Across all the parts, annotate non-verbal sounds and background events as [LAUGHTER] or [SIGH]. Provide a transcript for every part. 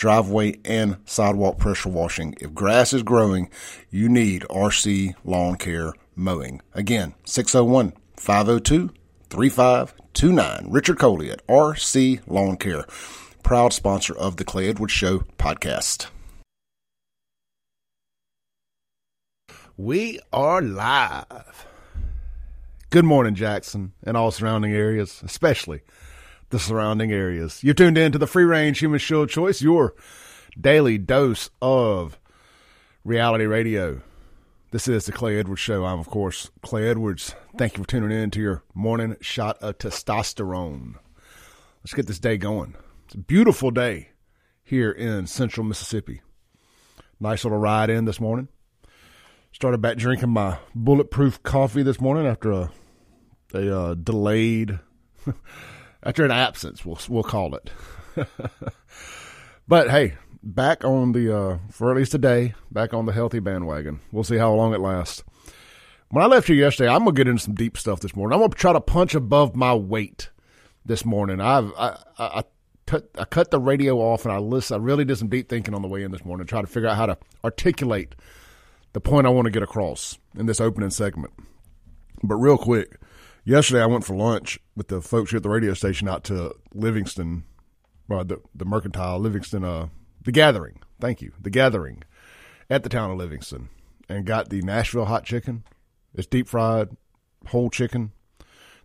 driveway and sidewalk pressure washing. If grass is growing, you need RC Lawn Care Mowing. Again, 601 502 3529. Richard Coley at RC Lawn Care, proud sponsor of the Clay Edwards Show podcast. We are live. Good morning, Jackson, and all surrounding areas, especially the surrounding areas. You're tuned in to the Free Range Human Show Choice, your daily dose of reality radio. This is the Clay Edwards Show. I'm, of course, Clay Edwards. Thank you for tuning in to your morning shot of testosterone. Let's get this day going. It's a beautiful day here in central Mississippi. Nice little ride in this morning. Started back drinking my bulletproof coffee this morning after a, a uh, delayed [LAUGHS] after an absence, we'll we'll call it. [LAUGHS] but hey, back on the uh, for at least today, back on the healthy bandwagon. We'll see how long it lasts. When I left here yesterday, I'm gonna get into some deep stuff this morning. I'm gonna try to punch above my weight this morning. I've I I, I, t- I cut the radio off and I listen. I really did some deep thinking on the way in this morning, to try to figure out how to articulate the point I want to get across in this opening segment. But real quick, yesterday I went for lunch with the folks here at the radio station out to Livingston, the the Mercantile Livingston, uh, the Gathering. Thank you, the Gathering, at the town of Livingston, and got the Nashville hot chicken. It's deep fried, whole chicken,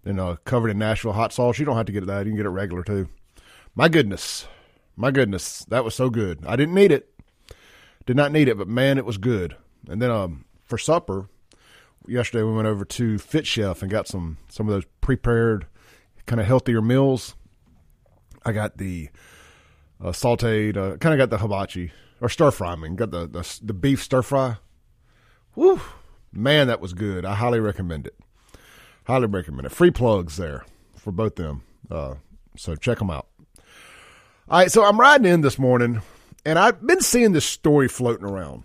then uh, covered in Nashville hot sauce. You don't have to get that; you can get it regular too. My goodness, my goodness, that was so good. I didn't need it, did not need it, but man, it was good. And then um, for supper, yesterday we went over to Fit Chef and got some some of those prepared kind of healthier meals. I got the uh, sauteed, uh, kind of got the hibachi or stir fry. I mean, got the, the the beef stir fry. Woo, man, that was good. I highly recommend it. Highly recommend it. Free plugs there for both them. Uh, so check them out. All right, so I'm riding in this morning, and I've been seeing this story floating around.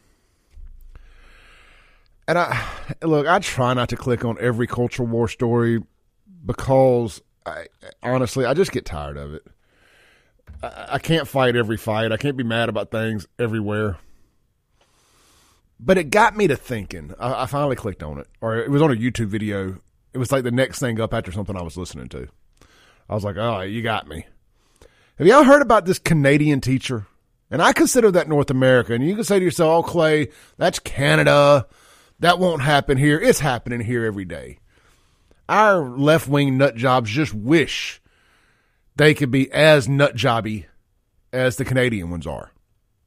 And I look, I try not to click on every culture war story because I honestly I just get tired of it. I, I can't fight every fight. I can't be mad about things everywhere. But it got me to thinking. I, I finally clicked on it, or it was on a YouTube video. It was like the next thing up after something I was listening to. I was like, "Oh, you got me." Have y'all heard about this Canadian teacher? And I consider that North America. And you can say to yourself, "Oh, Clay, that's Canada." That won't happen here. It's happening here every day. Our left wing nut jobs just wish they could be as nut jobby as the Canadian ones are.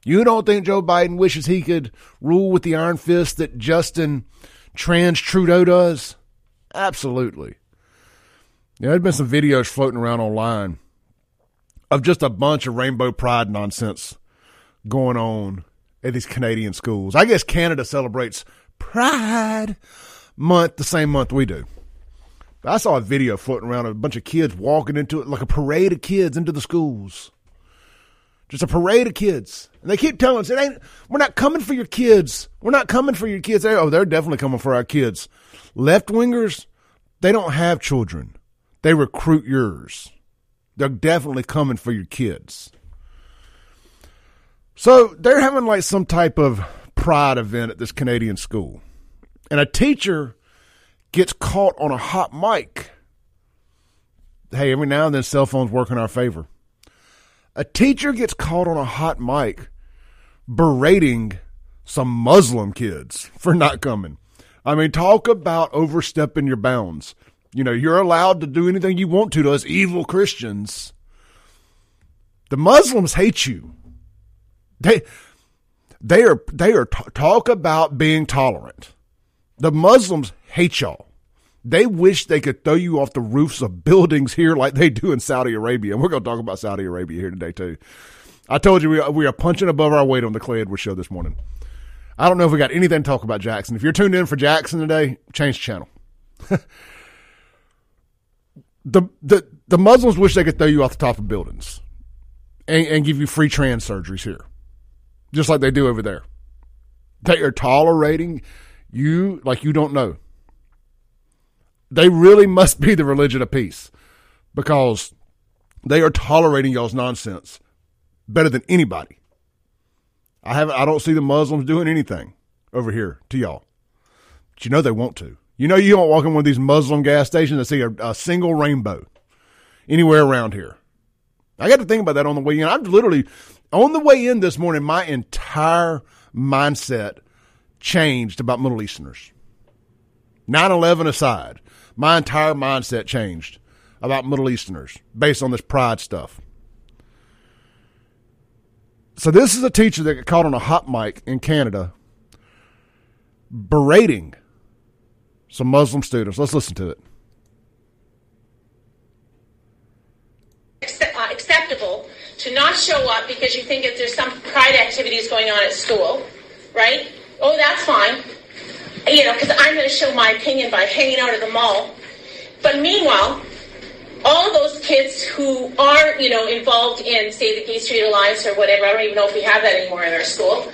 You don't think Joe Biden wishes he could rule with the iron fist that Justin Trans Trudeau does? Absolutely. Yeah, there's been some videos floating around online of just a bunch of rainbow pride nonsense going on at these Canadian schools. I guess Canada celebrates Pride Month the same month we do. I saw a video floating around of a bunch of kids walking into it like a parade of kids into the schools. Just a parade of kids. And they keep telling us, it ain't, we're not coming for your kids. We're not coming for your kids. Oh, they're definitely coming for our kids. Left wingers, they don't have children. They recruit yours. They're definitely coming for your kids. So they're having like some type of pride event at this Canadian school. And a teacher gets caught on a hot mic. Hey, every now and then cell phones work in our favor. A teacher gets caught on a hot mic berating some Muslim kids for not coming. I mean, talk about overstepping your bounds. You know, you're allowed to do anything you want to to us evil Christians. The Muslims hate you. They they are they are t- talk about being tolerant. The Muslims hate y'all. They wish they could throw you off the roofs of buildings here like they do in Saudi Arabia. And we're going to talk about Saudi Arabia here today too. I told you we are, we are punching above our weight on the Clay Edwards show this morning. I don't know if we got anything to talk about Jackson. If you're tuned in for Jackson today, change channel. [LAUGHS] the the the Muslims wish they could throw you off the top of buildings and, and give you free trans surgeries here, just like they do over there. They are tolerating you like you don't know. They really must be the religion of peace because they are tolerating y'all's nonsense better than anybody. I haven't. I don't see the Muslims doing anything over here to y'all. But you know they want to. You know you don't walk in one of these Muslim gas stations and see a, a single rainbow anywhere around here. I got to think about that on the way in. I'm literally on the way in this morning. My entire mindset changed about Middle Easterners. 9/11 aside, my entire mindset changed about Middle Easterners based on this pride stuff. So this is a teacher that got caught on a hot mic in Canada berating some Muslim students. Let's listen to it. uh, acceptable to not show up because you think that there's some pride activities going on at school, right? Oh, that's fine. You know, because I'm going to show my opinion by hanging out at the mall. But meanwhile, all those kids who are, you know, involved in, say, the Gay Straight Alliance or whatever, I don't even know if we have that anymore in our school,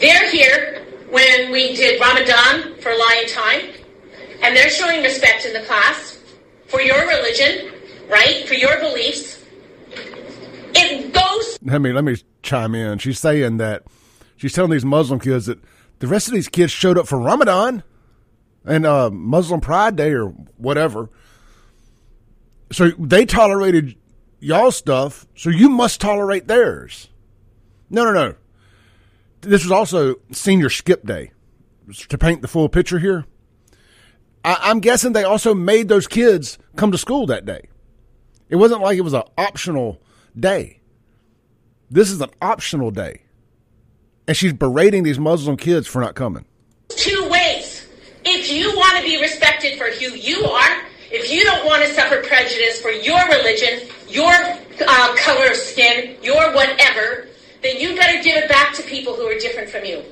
they're here when we did Ramadan for Lion Time, and they're showing respect in the class for your religion, right? For your beliefs. It goes. Let me let me chime in. She's saying that she's telling these Muslim kids that the rest of these kids showed up for Ramadan and uh, Muslim Pride Day or whatever. So they tolerated y'all stuff, so you must tolerate theirs. No, no, no. This was also senior skip day. To paint the full picture here, I, I'm guessing they also made those kids come to school that day. It wasn't like it was an optional day. This is an optional day. And she's berating these Muslim kids for not coming. two ways. If you want to be respected for who you are, if you don't want to suffer prejudice for your religion, your uh, color of skin, your whatever, then you better give it back to people who are different from you.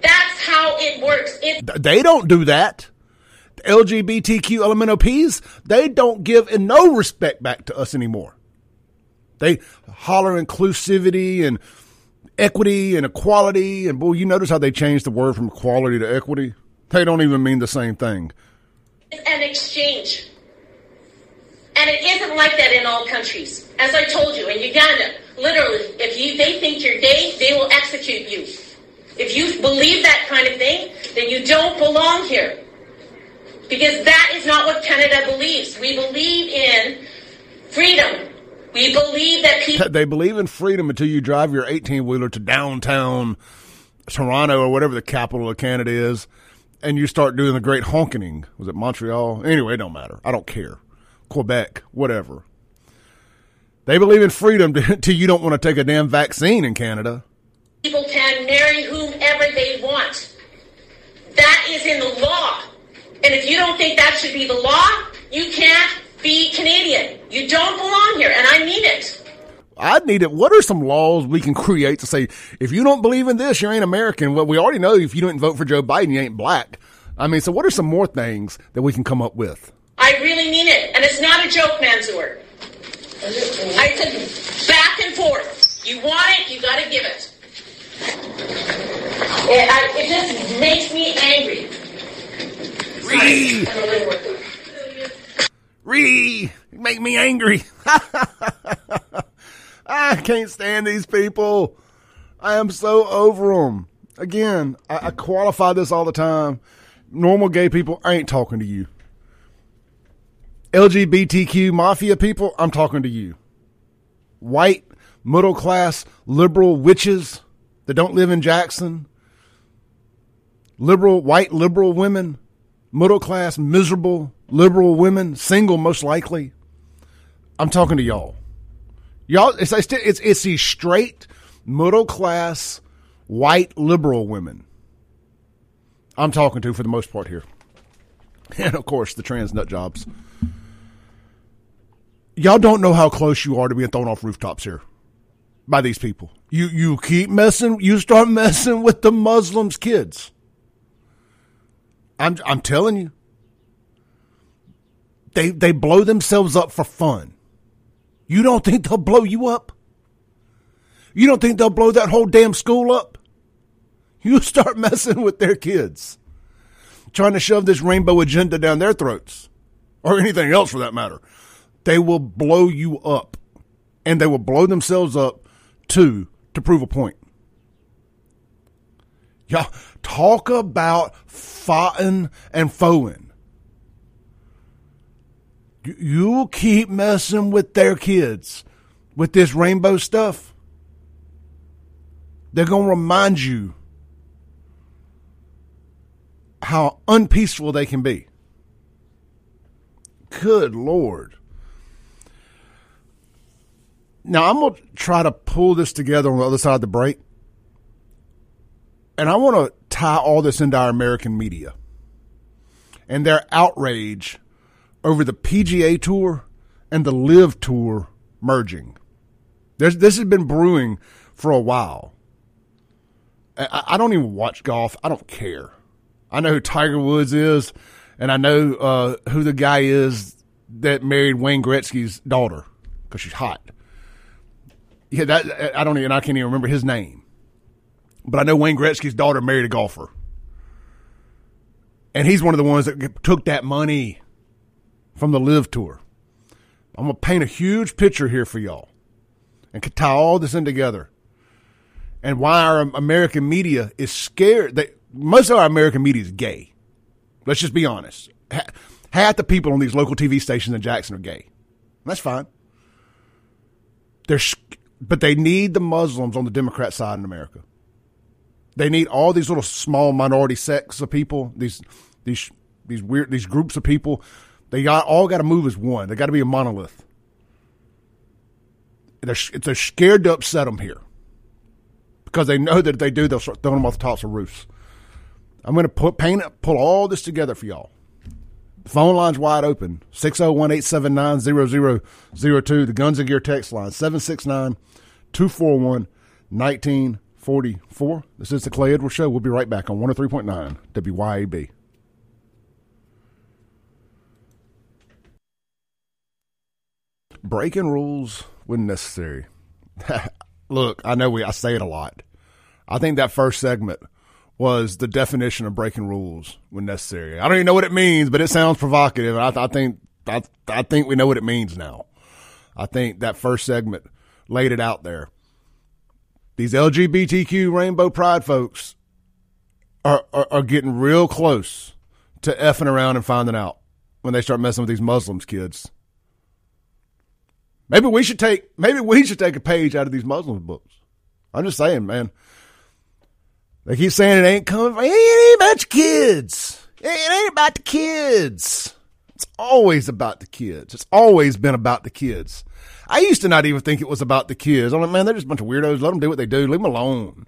That's how it works. It They don't do that. The LGBTQ LMNOPs, they don't give no respect back to us anymore. They holler inclusivity and equity and equality. And boy, you notice how they changed the word from equality to equity? They don't even mean the same thing. an exchange. And it isn't like that in all countries. As I told you, in Uganda, literally, if you they think you're gay, they will execute you. If you believe that kind of thing, then you don't belong here. Because that is not what Canada believes. We believe in freedom. We believe that people They believe in freedom until you drive your 18 wheeler to downtown Toronto or whatever the capital of Canada is, and you start doing the great honking. Was it Montreal? Anyway, it don't matter. I don't care. Quebec, whatever. They believe in freedom [LAUGHS] until you don't want to take a damn vaccine in Canada. people can marry whomever they want. That is in the law. And if you don't think that should be the law, you can't be Canadian. You don't belong here, and I mean it. I need it. What are some laws we can create to say if you don't believe in this, you ain't American? Well, we already know if you didn't vote for Joe Biden, you ain't black. I mean, so what are some more things that we can come up with? I really mean it. And it's not a joke, Mansoor. I said back and forth. You want it, you gotta give it. It, I, it just makes me angry. Ree, I'm a little worked. Ree, make me angry. [LAUGHS] I can't stand these people. I am so over them. Again, I, I qualify this all the time. Normal gay people, ain't talking to you. LGBTQ mafia people, I'm talking to you. White, middle class, liberal witches that don't live in Jackson. Liberal, white, liberal women, middle class, miserable, liberal women, single most likely. I'm talking to y'all. Y'all, it's, it's, it's, these straight, middle class, white, liberal women I'm talking to for the most part here. [LAUGHS] And of course, the trans nut jobs. Y'all don't know how close you are to being thrown off rooftops here by these people. You you keep messing. You start [LAUGHS] messing with the Muslims' kids. I'm I'm telling you. They they blow themselves up for fun. You don't think they'll blow you up? You don't think they'll blow that whole damn school up? You [LAUGHS] start messing with their kids, trying to shove this rainbow agenda down their throats, or anything else for that matter. They will blow you up, and they will blow themselves up too to prove a point. Y'all talk about fighting and foeing. You keep messing with their kids with this rainbow stuff. They're going to remind you how unpeaceful they can be. Good Lord. Now, I'm going to try to pull this together on the other side of the break. And I want to tie all this into our American media and their outrage over the PGA Tour and the LIV Tour merging. There's, this has been brewing for a while. I, I, don't even watch golf. I don't care. I know who Tiger Woods is, and I know uh, who the guy is that married Wayne Gretzky's daughter because she's hot. Yeah, that I don't even. I can't even remember his name, but I know Wayne Gretzky's daughter married a golfer, and he's one of the ones that took that money from the LIV Tour. I'm gonna paint a huge picture here for y'all, and tie all this in together, and why our American media is scared. That most of our American media is gay. Let's just be honest. Half the people on these local TV stations in Jackson are gay. That's fine. They're but they need the Muslims on the Democrat side in America. They need all these little small minority sects of people, these these these weird these groups of people. They got all got to move as one. They got to be a monolith. They're they're scared to upset them here because they know that if they do, they'll start throwing them off the tops of roofs. I'm going to put paint up, pull all this together for y'all. The phone line's wide open 601 879 0002. The Guns and Gear text line 769 241 1944. This is the Clay Edwards Show. We'll be right back on 103.9 WYAB. Breaking rules when necessary. [LAUGHS] Look, I know we I say it a lot. I think that first segment was the definition of breaking rules when necessary. I don't even know what it means, but it sounds provocative. I, I think I, I think we know what it means now. I think that first segment laid it out there. These LGBTQ rainbow pride folks are, are, are getting real close to effing around and finding out when they start messing with these Muslims kids. Maybe we should take maybe we should take a page out of these Muslim books. I'm just saying, man. They keep saying it ain't coming. It ain't about the kids. It ain't about the kids. It's always about the kids. It's always been about the kids. I used to not even think it was about the kids. I'm like, man, they're just a bunch of weirdos. Let them do what they do. Leave them alone.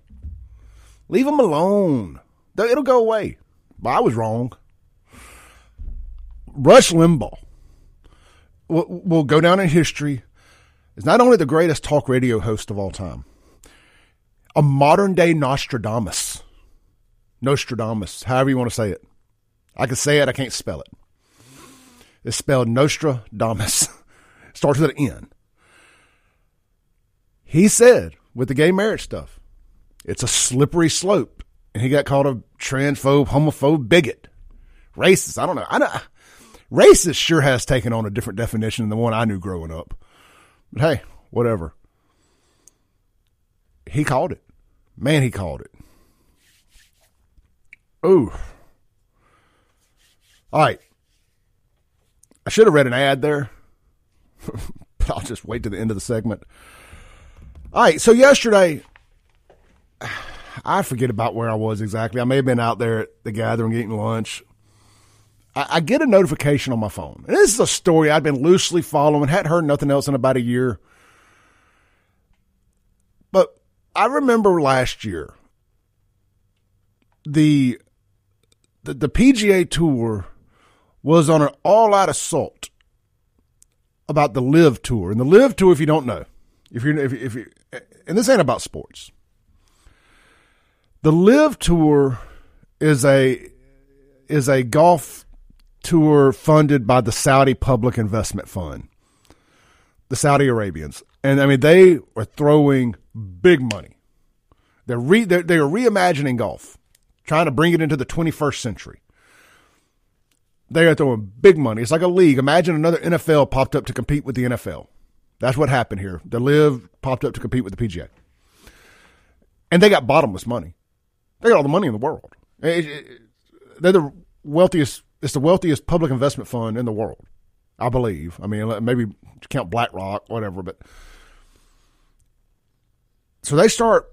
Leave them alone. It'll go away. But I was wrong. Rush Limbaugh will, will go down in history as not only the greatest talk radio host of all time, a modern day Nostradamus. Nostradamus, however you want to say it. I can say it, I can't spell it. It's spelled Nostradamus. [LAUGHS] Starts with an N. He said with the gay marriage stuff, it's a slippery slope. And he got called a transphobe, homophobe, bigot, racist. I don't know. I don't, racist sure has taken on a different definition than the one I knew growing up. But hey, whatever. He called it. Man, he called it. Ooh. All right. I should have read an ad there, [LAUGHS] but I'll just wait to the end of the segment. All right. So yesterday, [SIGHS] I forget about where I was exactly. I may have been out there at the gathering eating lunch. I, I get a notification on my phone. And this is a story I'd been loosely following, hadn't heard nothing else in about a year. But I remember last year the the, the PGA Tour was on an all-out assault about the LIV Tour, and the LIV Tour, if you don't know, if you if, if you and this ain't about sports. The LIV Tour is a is a golf tour funded by the Saudi Public Investment Fund, the Saudi Arabians, and I mean they are throwing big money. They're re, they're, they are reimagining golf, trying to bring it into the 21st century. They are throwing big money. It's like a league. Imagine another NFL popped up to compete with the NFL. That's what happened here. The LIV popped up to compete with the PGA, and they got bottomless money. They got all the money in the world. It, it, they're the wealthiest. It's the wealthiest public investment fund in the world, I believe. I mean, maybe count BlackRock, whatever, but so they start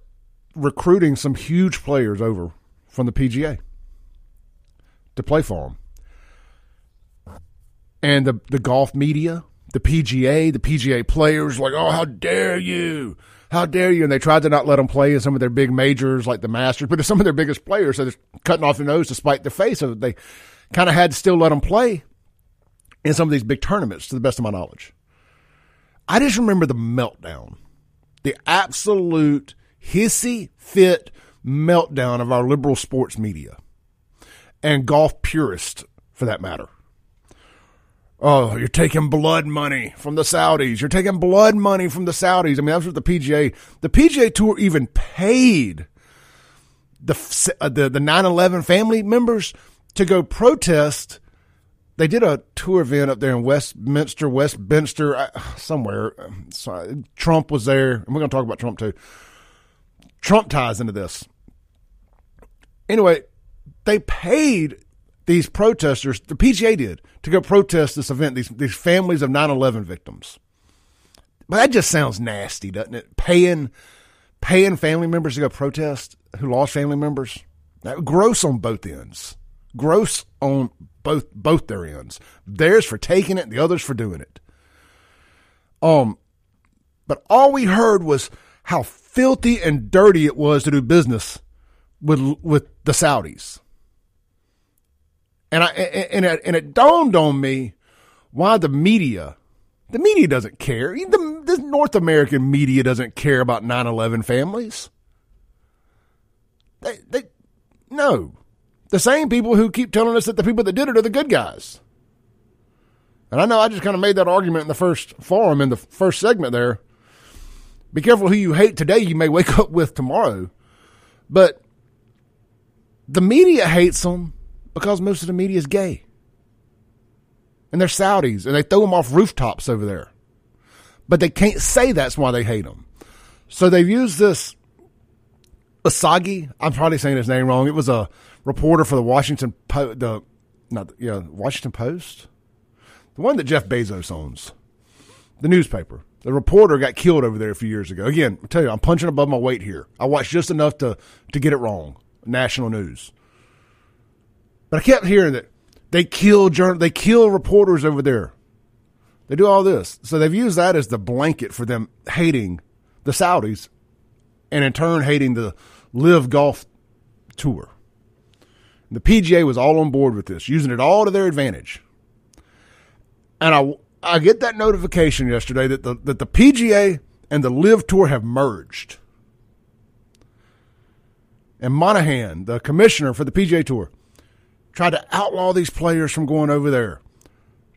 recruiting some huge players over from the PGA to play for them, and the the golf media, the PGA, the PGA players, like, oh, how dare you! how dare you? And they tried to not let them play in some of their big majors like the Masters, but some of their biggest players, so they're cutting off their nose to spite their face. So they kind of had to still let them play in some of these big tournaments, to the best of my knowledge. I just remember the meltdown, the absolute hissy fit meltdown of our liberal sports media and golf purists, for that matter. Oh, you're taking blood money from the Saudis. You're taking blood money from the Saudis. I mean, that's what the PGA, the PGA Tour even paid the uh, the the 9/11 family members to go protest. They did a tour event up there in Westminster, Westminster, uh, somewhere. Sorry, Trump was there, and we're going to talk about Trump too. Trump ties into this. Anyway, they paid these protesters, the PGA did, to go protest this event, these, these families of 9 11 victims. But that just sounds nasty, doesn't it? Paying paying family members to go protest who lost family members. That, gross on both ends. Gross on both both their ends. Theirs for taking it, the others for doing it. Um, but all we heard was how filthy and dirty it was to do business with with the Saudis. And I and it, and it dawned on me why the media, the media doesn't care. The, the North American media doesn't care about 9/11 families. They they no, the same people who keep telling us that the people that did it are the good guys. And I know I just kind of made that argument in the first forum in the first segment there. Be careful who you hate today, you may wake [LAUGHS] up with tomorrow. But the media hates them because most of the media is gay. And they're Saudis, and they throw them off rooftops over there. But they can't say that's why they hate them. So they've used this Asagi. I'm probably saying his name wrong. It was a reporter for the Washington the not yeah Washington Post, the one that Jeff Bezos owns, the newspaper. The reporter got killed over there a few years ago. Again, I tell you, I'm punching above my weight here. I watched just enough to to get it wrong. National news. But I kept hearing that they kill journal, they kill reporters over there. They do all this. So they've used that as the blanket for them hating the Saudis and in turn hating the LIV Golf Tour. The PGA was all on board with this, using it all to their advantage. And I, I get that notification yesterday that the, that the PGA and the LIV Tour have merged. And Monahan, the commissioner for the PGA Tour, tried to outlaw these players from going over there.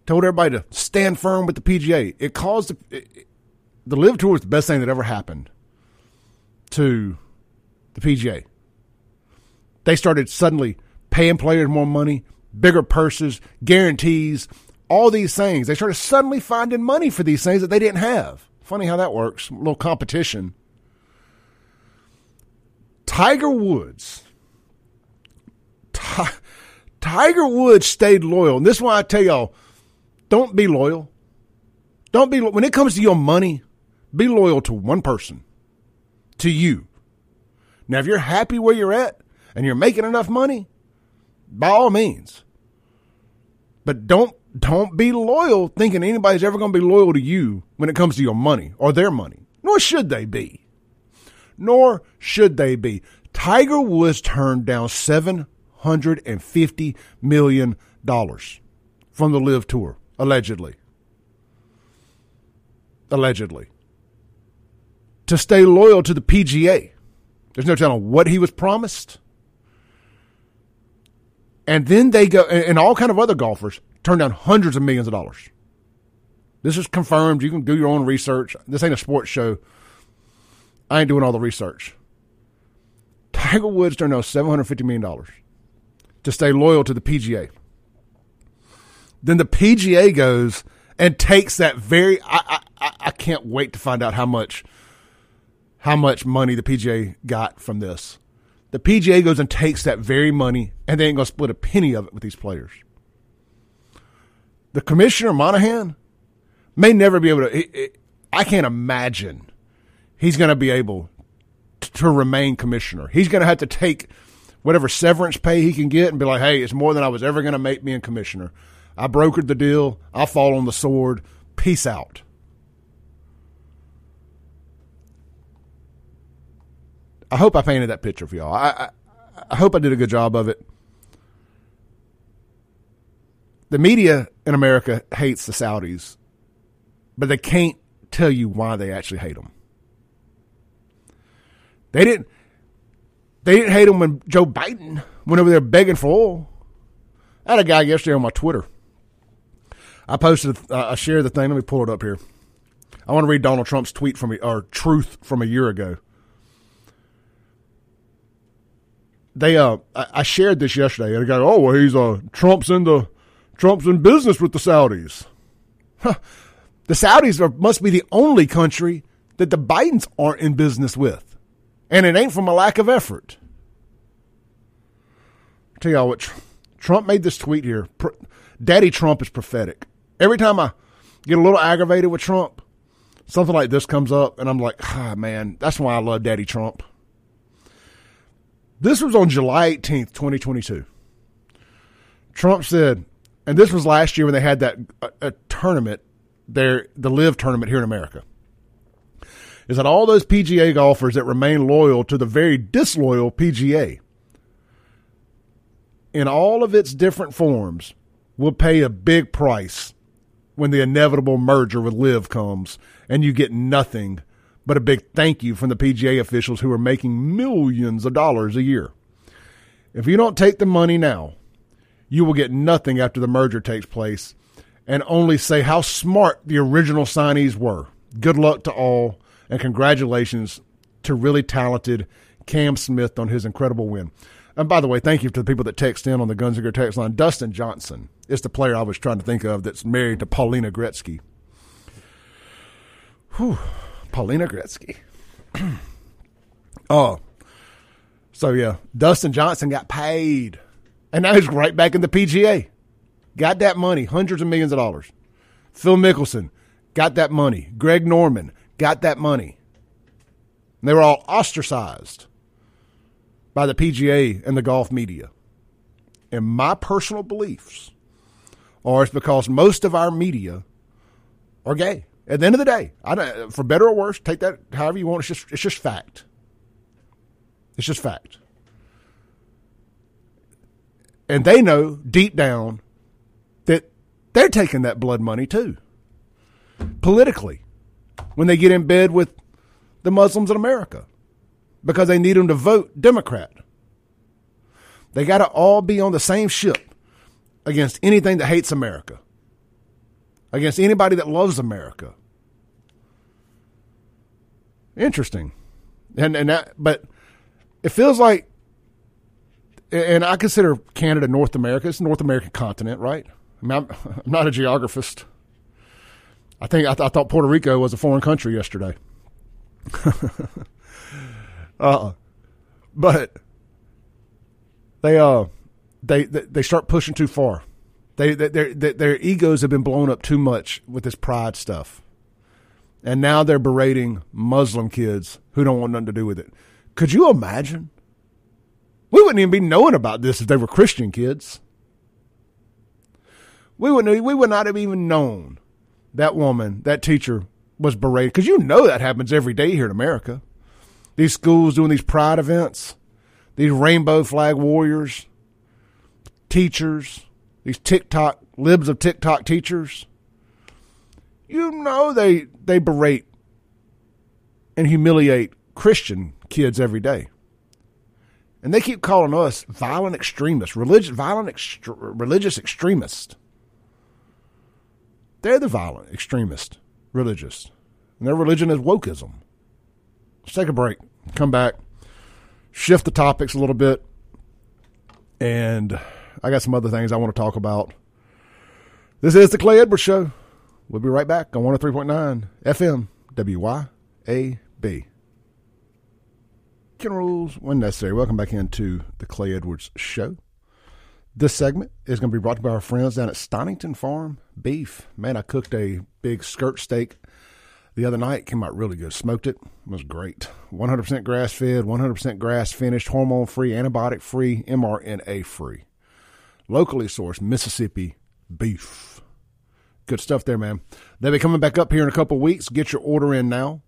Told everybody to stand firm with the PGA. It caused the, it, the LIV Tour was the best thing that ever happened to the PGA. They started suddenly paying players more money, bigger purses, guarantees, all these things. They started suddenly finding money for these things that they didn't have. Funny how that works. A little competition. Tiger Woods. Tiger Woods stayed loyal. And this is why I tell y'all, don't be loyal. Don't be, when it comes to your money, be loyal to one person, to you. Now, if you're happy where you're at and you're making enough money, by all means. But don't, don't be loyal thinking anybody's ever going to be loyal to you when it comes to your money or their money. Nor should they be. Nor should they be. Tiger Woods turned down seven $150 million from the LIV Tour, allegedly. Allegedly. to stay loyal to the PGA. There's no telling what he was promised. And then they go, and all kind of other golfers turn down hundreds of millions of dollars. This is confirmed. You can do your own research. This ain't a sports show. I ain't doing all the research. Tiger Woods turned down $750 million to stay loyal to the PGA. Then the PGA goes and takes that very. I, I, I can't wait to find out how much how much money the PGA got from this. The PGA goes and takes that very money and they ain't gonna split a penny of it with these players. The commissioner Monahan may never be able to. I can't imagine he's going to be able to remain commissioner. He's going to have to take whatever severance pay he can get and be like, hey, it's more than I was ever going to make being commissioner. I brokered the deal. I fall on the sword. Peace out. I hope I painted that picture for y'all. I, I, I hope I did a good job of it. The media in America hates the Saudis, but they can't tell you why they actually hate them. They didn't. They didn't hate him when Joe Biden went over there begging for oil. I had a guy yesterday on my Twitter. I posted, uh, I shared the thing. Let me pull it up here. I want to read Donald Trump's tweet from or truth from a year ago. They, uh, I shared this yesterday, and a guy, oh well, he's uh, Trump's in the, Trump's in business with the Saudis. The Saudis are, must be the only country that the Bidens aren't in business with. And it ain't from a lack of effort. I'll tell y'all what, Trump made this tweet here. Daddy Trump is prophetic. Every time I get a little aggravated with Trump, something like this comes up, and I'm like, ah, man, that's why I love Daddy Trump. This was on July 18th, 2022. Trump said, and this was last year when they had that a, a tournament there, the LIV tournament here in America is that all those PGA golfers that remain loyal to the very disloyal PGA, in all of its different forms, will pay a big price when the inevitable merger with LIV comes and you get nothing but a big thank you from the PGA officials who are making millions of dollars a year. If you don't take the money now, you will get nothing after the merger takes place and only say how smart the original signees were. Good luck to all and congratulations to really talented Cam Smith on his incredible win. And by the way, thank you to the people that text in on the Gear text line. Dustin Johnson is the player I was trying to think of that's married to Paulina Gretzky. Whew, Paulina Gretzky. [CLEARS THROAT] oh, so yeah, Dustin Johnson got paid, and now he's right back in the PGA. Got that money, hundreds of millions of dollars. Phil Mickelson got that money. Greg Norman got that money. And they were all ostracized by the PGA and the golf media. And my personal beliefs are it's because most of our media are gay. At the end of the day, I don't, for better or worse, take that however you want. It's just it's just fact. It's just fact. And they know deep down that they're taking that blood money too. Politically when they get in bed with the Muslims in America because they need them to vote Democrat. They got to all be on the same ship against anything that hates America, against anybody that loves America. Interesting. And and that, but it feels like and I consider Canada North America. It's North American continent, right? I mean, I'm, [LAUGHS] I'm not a geographist. I think I, th- I thought Puerto Rico was a foreign country yesterday. [LAUGHS] uh, but they uh they, they they start pushing too far. They, they their their egos have been blown up too much with this pride stuff, and now they're berating Muslim kids who don't want nothing to do with it. Could you imagine? We wouldn't even be knowing about this if they were Christian kids. We wouldn't. We would not have even known that woman, that teacher, was berated because you know that happens every day here in America. These schools doing these pride events, these rainbow flag warriors, teachers, these TikTok libs of TikTok teachers. You know they they berate and humiliate Christian kids every day. And they keep calling us violent extremists, religious, violent extre- religious extremists. They're the violent extremist religious. And their religion is wokeism. Let's take a break. Come back. Shift the topics a little bit. And I got some other things I want to talk about. This is the Clay Edwards Show. We'll be right back on 103.9 FM WYAB. Ken rules when necessary. Welcome back into the Clay Edwards Show. This segment is going to be brought to you by our friends down at Stonington Farm Beef. Man, I cooked a big skirt steak the other night. Came out really good. Smoked it. It was great. 100% grass fed, 100% grass finished, hormone free, antibiotic free, mRNA free. Locally sourced Mississippi beef. Good stuff there, man. They'll be coming back up here in a couple weeks. Get your order in now.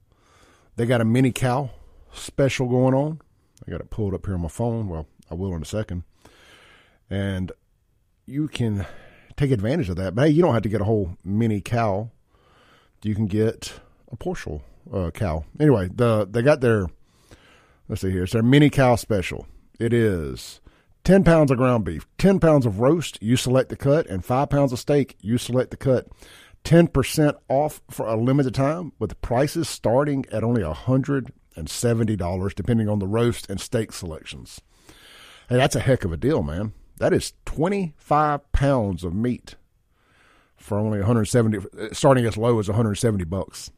They got a mini cow special going on. I got it pulled up here on my phone. Well, I will in a second. And you can take advantage of that. But hey, you don't have to get a whole mini cow. You can get a partial uh, cow. Anyway, the they got their let's see here. It's their mini cow special. It is ten pounds of ground beef, ten pounds of roast. You select the cut, and five pounds of steak. You select the cut. 10% off for a limited time with prices starting at only a hundred and seventy dollars, depending on the roast and steak selections. Hey, that's a heck of a deal, man. That is twenty five pounds of meat for only 170, uh, starting as low as 170 bucks.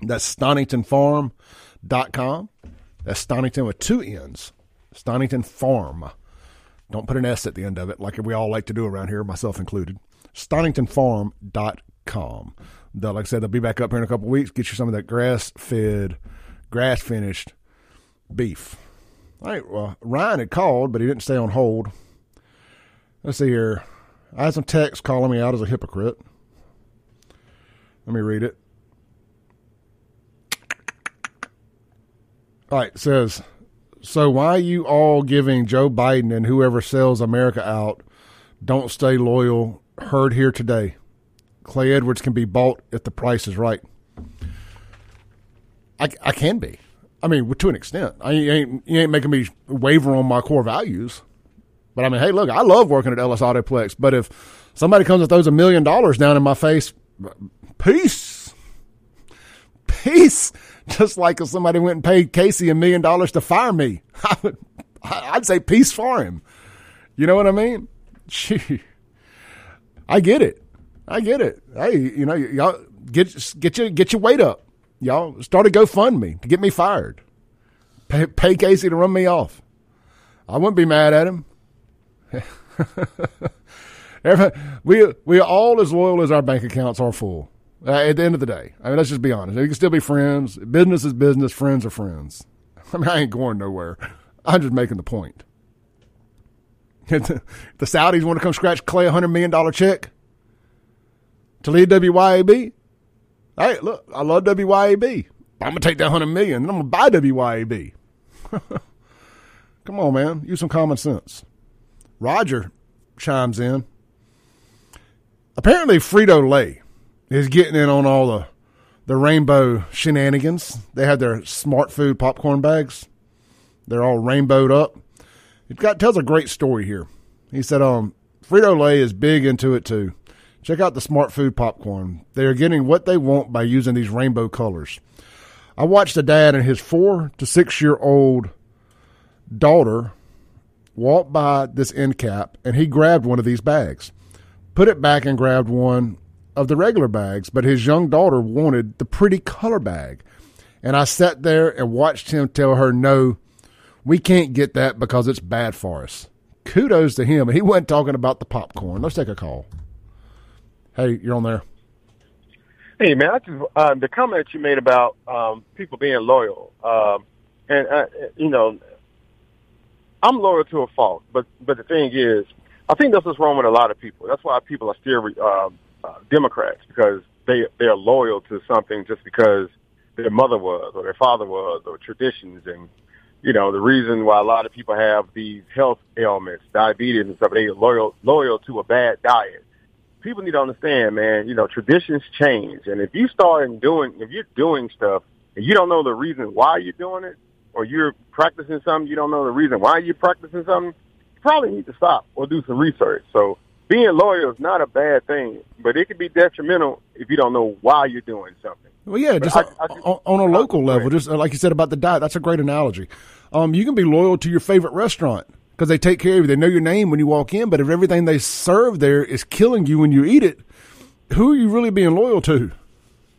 That's StoningtonFarm.com. That's Stonington with two N's. Stonington Farm. Don't put an S at the end of it like we all like to do around here, myself included. StoningtonFarm.com. They'll, like I said, they'll be back up here in a couple weeks. Get you some of that grass fed grass finished beef. All right, well, Ryan had called, but he didn't stay on hold. Let's see here. I had some texts calling me out as a hypocrite. Let me read it. All right, it says, so why are you all giving Joe Biden and whoever sells America out don't stay loyal? Heard here today. Clay Edwards can be bought if the price is right. I, I can be. I mean, to an extent. I ain't you ain't making me waver on my core values. But I mean, hey, look, I love working at Ellis Autoplex. But if somebody comes and throws a million dollars down in my face, peace, peace. [LAUGHS] Just like if somebody went and paid Casey a million dollars to fire me, [LAUGHS] I would, I'd say peace for him. You know what I mean? [LAUGHS] Gee, I get it. I get it. Hey, you know, y'all get get your get your weight up. Y'all start a GoFundMe to get me fired. Pay, pay Casey to run me off. I wouldn't be mad at him. we we are all as loyal as our bank accounts are full. Uh, at the end of the day, I mean, let's just be honest. We can still be friends. Business is business. Friends are friends. [LAUGHS] I mean, I ain't going nowhere. I'm just making the point. [LAUGHS] the Saudis want to come scratch Clay a hundred million dollar check to lead WYAB. Hey, look, I love WYAB. I'm gonna take that hundred million and I'm gonna buy WYAB. [LAUGHS] Come on, man. Use some common sense. Roger chimes in. Apparently, Frito Lay is getting in on all the the rainbow shenanigans. They have their Smartfood popcorn bags. They're all rainbowed up. It got tells a great story here. He said, um, Frito Lay is big into it too. Check out the Smartfood popcorn. They are getting what they want by using these rainbow colors. I watched a dad and his four to six year old daughter walk by this end cap and he grabbed one of these bags, put it back and grabbed one of the regular bags, but his young daughter wanted the pretty color bag. And I sat there and watched him tell her, no, we can't get that because it's bad for us. Kudos to him. And he wasn't talking about the popcorn. Let's take a call. Hey, you're on there. Hey, man, I just, uh, the comment you made about um, people being loyal, um, and uh, you know, I'm loyal to a fault, but but the thing is, I think that's what's wrong with a lot of people. That's why people are still uh, uh, Democrats because they they are loyal to something just because their mother was or their father was or traditions and you know the reason why a lot of people have these health ailments, diabetes and stuff. They are loyal loyal to a bad diet people need to understand, man, you know, traditions change. And if you start doing, if you're doing stuff and you don't know the reason why you're doing it, or you're practicing something, you don't know the reason why you're practicing something, you probably need to stop or do some research. So being loyal is not a bad thing, but it can be detrimental if you don't know why you're doing something. Well, yeah, just I, I, on, on, a local level, just like you said about the diet, that's a great analogy. Um, you can be loyal to your favorite restaurant because they take care of you. They know your name when you walk in, but if everything they serve there is killing you when you eat it, who are you really being loyal to?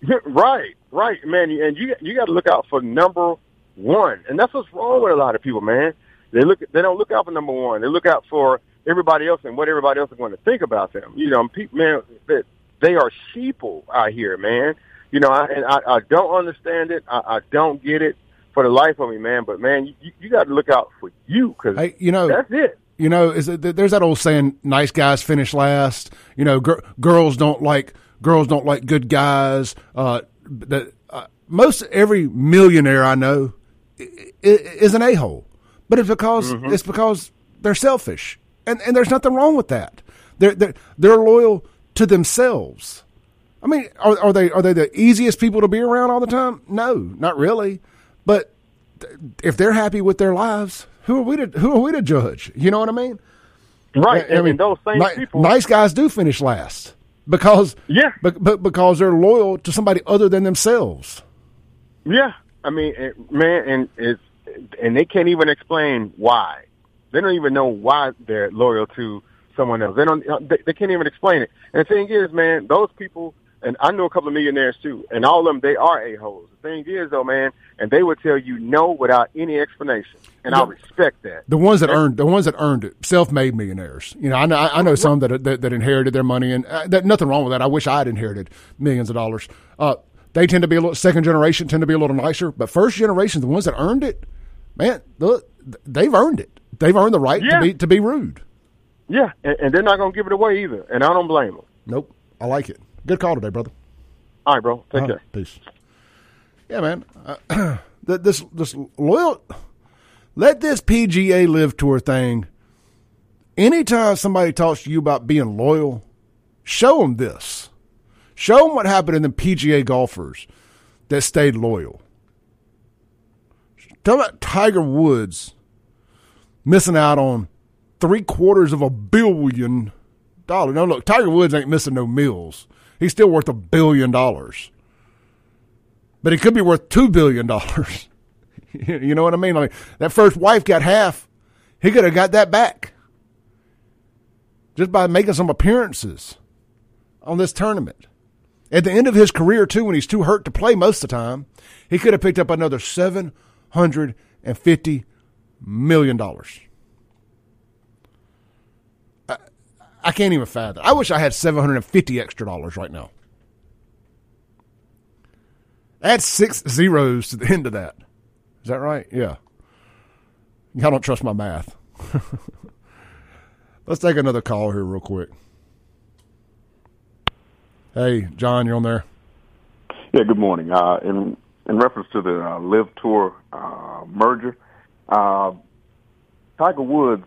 [LAUGHS] right, right, man. And you you got to look out for number one, and that's what's wrong with a lot of people, man. They look they don't look out for number one. They look out for everybody else and what everybody else is going to think about them. You know, people, man, they, they are sheeple out here, man. You know, I, and I, I don't understand it. I, I don't get it for the life of me, man. But man, you, you got to look out for you because hey, you know that's it. You know, is it, there's that old saying, "Nice guys finish last." You know, gr- girls don't like girls don't like good guys. Uh, that uh, most every millionaire I know is an a hole, but it's because mm-hmm. it's because they're selfish, and and there's nothing wrong with that. They're they're, they're loyal to themselves. I mean, are, are, they are they the easiest people to be around all the time? No, not really. But if they're happy with their lives, who are we to who are we to judge? You know what I mean? Right. I, I mean, those same ni- people. Nice guys do finish last because yeah, but, but because they're loyal to somebody other than themselves. Yeah, I mean, man, and it's and they can't even explain why. They don't even know why they're loyal to someone else. They don't. They, they can't even explain it. And the thing is, man, those people and I know a couple of millionaires too, and all of them they are a holes. The thing is, though, man, and they would tell you no without any explanation, and I respect that. The ones that earned the ones that earned it, self-made millionaires. You know, I know I know some that that, that inherited their money, and uh, that, nothing wrong with that. I wish I had inherited millions of dollars. Uh, they tend to be a little second generation, tend to be a little nicer, but first generation, the ones that earned it, man, look, they've earned it. They've earned the right yeah. to be to be rude. Yeah, and, and they're not going to give it away either, and I don't blame them. Nope, I like it. Good call today, brother. All right, bro. Take uh care. Peace. Yeah, man. Uh, [CLEARS THROAT] this this loyal. Let this PGA LIV tour thing. Anytime somebody talks to you about being loyal, show them this. Show them what happened in the PGA golfers that stayed loyal. Tell about Tiger Woods missing out on three quarters of a billion dollars. Now, look, Tiger Woods ain't missing no meals he's still worth a billion dollars. But he could be worth two billion dollars. [LAUGHS] you know what I mean? Mean, that first wife got half. He could have got that back just by making some appearances on this tournament. At the end of his career, too, when he's too hurt to play most of the time, he could have picked up another seven hundred and fifty million dollars. I can't even fathom. I wish I had 750 extra dollars right now. Add six zeros to the end of that. Is that right? Yeah. Y'all don't trust my math. [LAUGHS] Let's take another call here real quick. Hey, John, you're on there. Yeah, good morning. Uh, in in reference to the uh, LIV Tour uh, merger, uh, Tiger Woods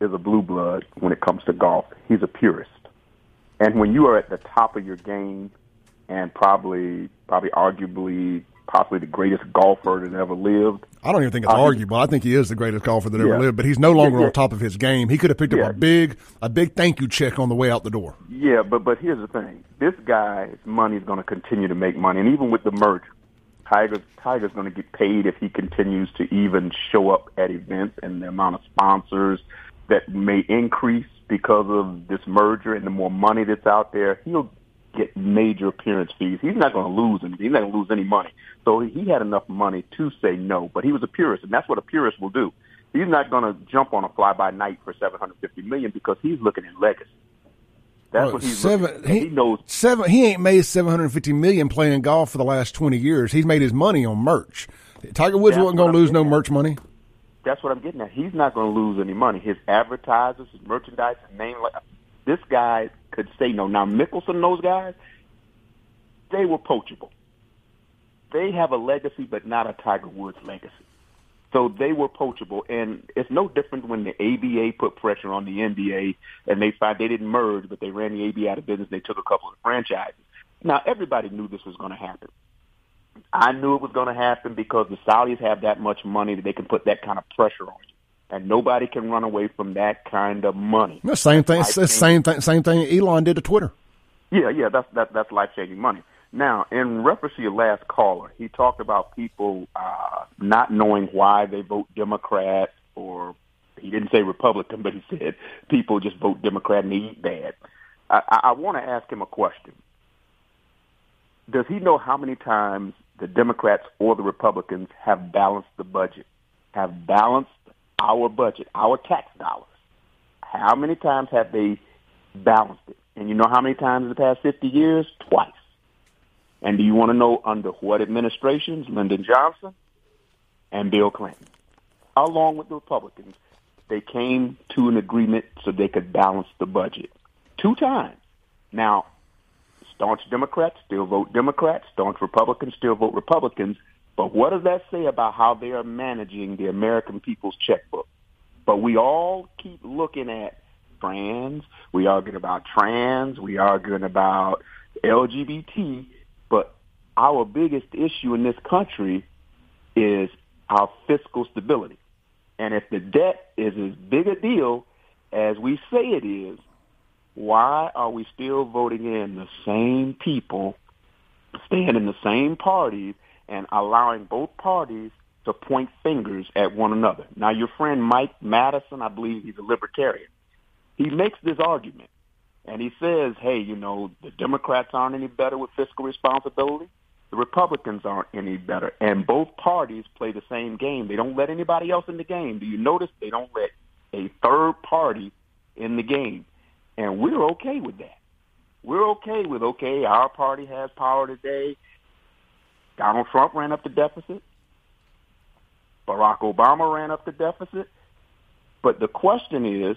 is a blue blood when it comes to golf. He's a purist. And when you are at the top of your game and probably probably arguably possibly the greatest golfer that ever lived. I don't even think it's uh, arguable. I think he is the greatest golfer that yeah. ever lived, but he's no longer yeah, yeah. on top of his game. He could have picked up a big a big thank you check on the way out the door. Yeah, but but here's the thing. This guy's money is going to continue to make money and even with the merger, Tiger's Tiger's going to get paid if he continues to even show up at events and the amount of sponsors that may increase because of this merger and the more money that's out there, he'll get major appearance fees. He's not going to lose anything. He's not going to lose any money. So he had enough money to say no, but he was a purist, and that's what a purist will do. He's not going to jump on a fly by night for seven hundred fifty million because he's looking at legacy. That's well, what he's seven, he, he, knows seven. He ain't made seven hundred fifty million playing golf for the last twenty years. He's made his money on merch. Tiger Woods wasn't going to lose no merch money that's what I'm getting at. He's not going to lose any money. His advertisers, his merchandise, his name, like this guy could say no. Now Mickelson, those guys, they were poachable. They have a legacy, but not a Tiger Woods legacy. So they were poachable, and it's no different when the ABA put pressure on the NBA, and they find they didn't merge, but they ran the ABA out of business. They took a couple of franchises. Now everybody knew this was going to happen I knew it was going to happen because the Saudis have that much money that they can put that kind of pressure on you, and nobody can run away from that kind of money. The same thing. Same thing. Same thing. Elon did to Twitter. Yeah, yeah, that's that, that's life changing money. Now, in reference to your last caller, he talked about people uh, not knowing why they vote Democrat, or he didn't say Republican, [LAUGHS] but he said people just vote Democrat and they eat bad. I, I, want to ask him a question. Does he know how many times the Democrats or the Republicans have balanced the budget, have balanced our budget, our tax dollars? How many times have they balanced it? And you know how many times in the past 50 years? Twice. And do you want to know under what administrations? Lyndon Johnson and Bill Clinton. Along with the Republicans, they came to an agreement so they could balance the budget. Two times. Now, staunch Democrats still vote Democrats, staunch Republicans still vote Republicans. But what does that say about how they are managing the American people's checkbook? But we all keep looking at trans, we arguing about trans, we arguing about LGBT, our biggest issue in this country is our fiscal stability. And if the debt is as big a deal as we say it is, why are we still voting in the same people, staying in the same parties, and allowing both parties to point fingers at one another? Now, your friend Mike Madison, I believe he's a libertarian, he makes this argument. And he says, hey, you know, the Democrats aren't any better with fiscal responsibility. The Republicans aren't any better. And both parties play the same game. They don't let anybody else in the game. Do you notice they don't let a third party in the game? And we're okay with that. We're okay with, okay, our party has power today. Donald Trump ran up the deficit. Barack Obama ran up the deficit. But the question is,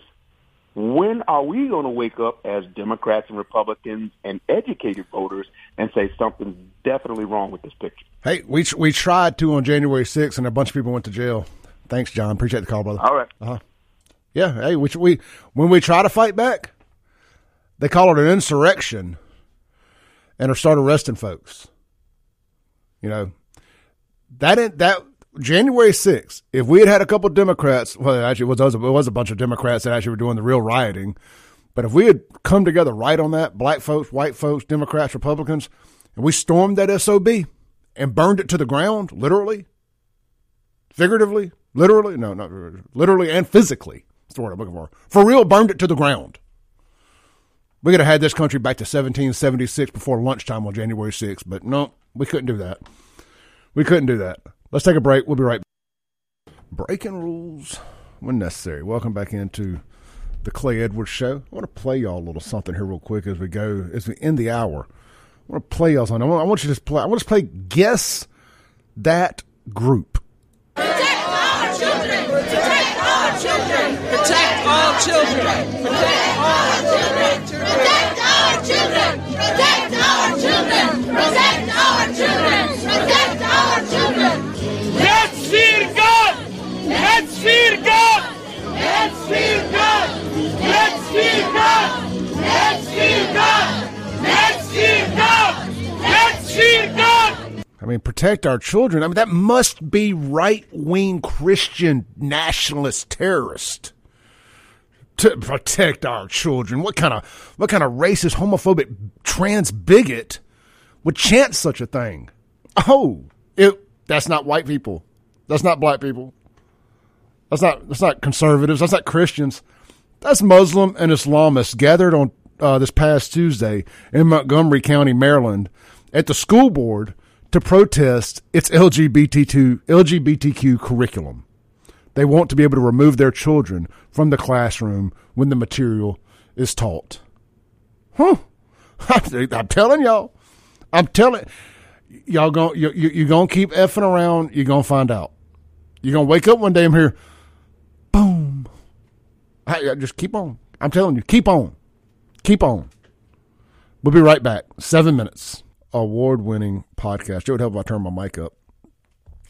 when are we going to wake up as Democrats and Republicans and educated voters and say something's definitely wrong with this picture? Hey, we we tried to on January 6th, and a bunch of people went to jail. Thanks, John. Appreciate the call, brother. All right. Uh-huh. Yeah. Hey, which we when we try to fight back, they call it an insurrection, and are start arresting folks. You know, that that January 6th, if we had had a couple Democrats, well, actually, it was, it was a bunch of Democrats that actually were doing the real rioting. But if we had come together right on that, black folks, white folks, Democrats, Republicans, and we stormed that SOB and burned it to the ground, literally, figuratively, literally, no, not literally and physically. That's the word I'm looking for. For real, burned it to the ground. We could have had this country back to 1776 before lunchtime on January 6th, but no, we couldn't do that. We couldn't do that. Let's take a break. We'll be right back. Breaking rules when necessary. Welcome back into the Clay Edwards Show. I want to play y'all a little something here real quick as we go, as we end the hour. I want to play y'all something. I want, I want you to just play. I want to play Guess That Group. Protect our children! Protect our children! Protect our children! Protect our children! Protect our children! Protect our children! Protect our children! I mean, protect our children. I mean, that must be right wing Christian nationalist terrorist to protect our children. What kind of what kind of racist, homophobic, trans bigot would chant such a thing? Oh, it that's not white people. That's not black people. That's not that's not conservatives. That's not Christians. That's Muslim and Islamists gathered on uh, this past Tuesday in Montgomery County, Maryland, at the school board to protest its LGBTQ LGBTQ curriculum. They want to be able to remove their children from the classroom when the material is taught. Huh? [LAUGHS] I'm telling y'all. I'm telling y'all. Going you you gonna keep effing around. You're gonna find out. You're gonna wake up one day and hear, boom. I, I just keep on. I'm telling you, keep on, keep on. We'll be right back. Seven minutes. Award winning podcast. It would help if I turn my mic up.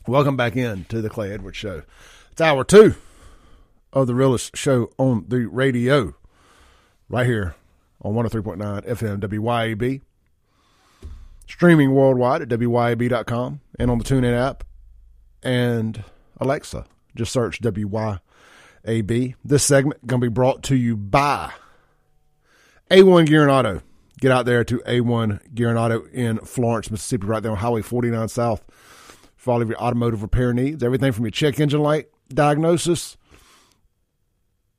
Welcome back in to the Clay Edwards Show. It's hour two of the realest show on the radio, right here on 103.9 FM WYAB. Streaming worldwide at WYAB.com and on the TuneIn app and Alexa. Just search WYAB. This segment going to be brought to you by A1 Gear and Auto. Get out there to A1 Gear and Auto in Florence, Mississippi, right there on Highway 49 South for all of your automotive repair needs. Everything from your check engine light diagnosis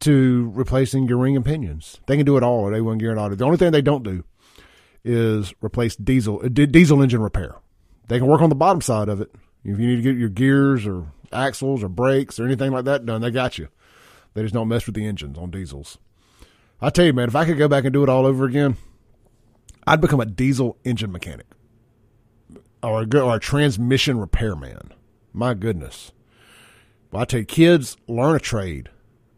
to replacing your ring and pinions. They can do it all at A1 Gear and Auto. The only thing they don't do is replace diesel uh, diesel engine repair. They can work on the bottom side of it. If you need to get your gears or axles or brakes or anything like that done, they got you. They just don't mess with the engines on diesels. I tell you, man, if I could go back and do it all over again, I'd become a diesel engine mechanic or a, or a transmission. My goodness. Well, I tell you, kids, learn a trade.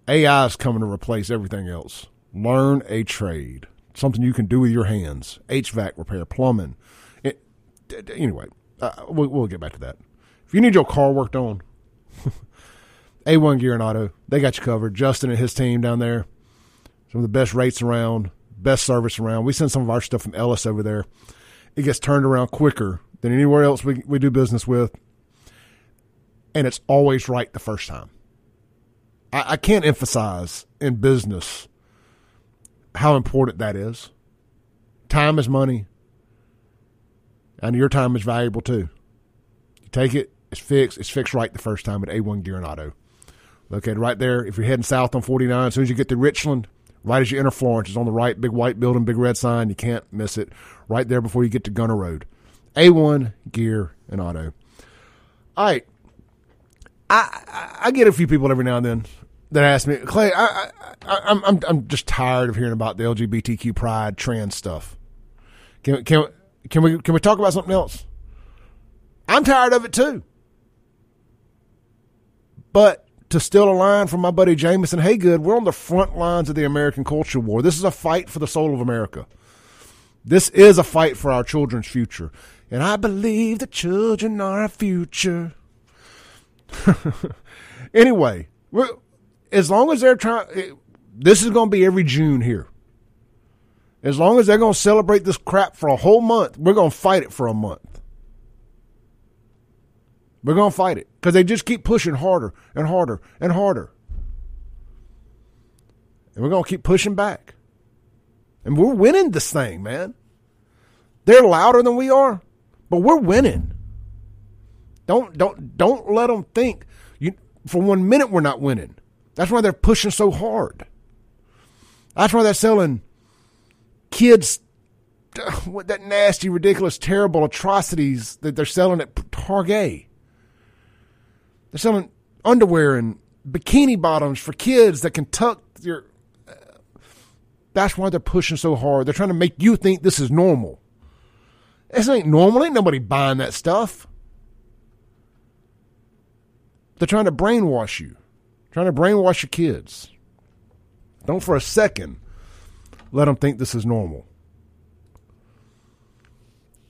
AI is coming to replace everything else. Learn a trade, something you can do with your hands. HVAC repair, plumbing. It, anyway, uh, we'll, we'll get back to that. If you need your car worked on, A1 Gear and Auto, they got you covered. Justin and his team down there, some of the best rates around, best service around. We send some of our stuff from Ellis over there. It gets turned around quicker than anywhere else we, we do business with. And it's always right the first time. I, I can't emphasize in business how important that is. Time is money, and your time is valuable too. You take it, it's fixed, it's fixed right the first time at A1 Gear and Auto. Located right there. If you're heading south on 49, as soon as you get to Richland, right as you enter Florence, it's on the right, big white building, big red sign. You can't miss it. Right there before you get to Gunner Road. A1 Gear and Auto. All right. I, I, I get a few people every now and then that ask me, Clay, I, I, I'm, I'm, I'm just tired of hearing about the LGBTQ pride trans stuff. Can, can, can we, can we talk about something else? I'm tired of it too. But to steal a line from my buddy Jameson Haygood, we're on the front lines of the American culture war. This is a fight for the soul of America. This is a fight for our children's future. And I believe the children are our future. [LAUGHS] anyway, as long as they're trying, eh, this is going to be every June here. As long as they're going to celebrate this crap for a whole month, we're going to fight it for a month. We're going to fight it because they just keep pushing harder and harder and harder. And we're going to keep pushing back. And we're winning this thing, man. They're louder than we are, but we're winning. Don't don't don't let them think you for one minute we're not winning. That's why they're pushing so hard. That's why they're selling kids [SIGHS] with that nasty, ridiculous, terrible atrocities that they're selling at Target. They're selling underwear and bikini bottoms for kids that can tuck your. Uh, that's why they're pushing so hard. They're trying to make you think this is normal. This ain't normal. Ain't nobody buying that stuff. They're trying to brainwash you, trying to brainwash your kids. Don't for a second let them think this is normal.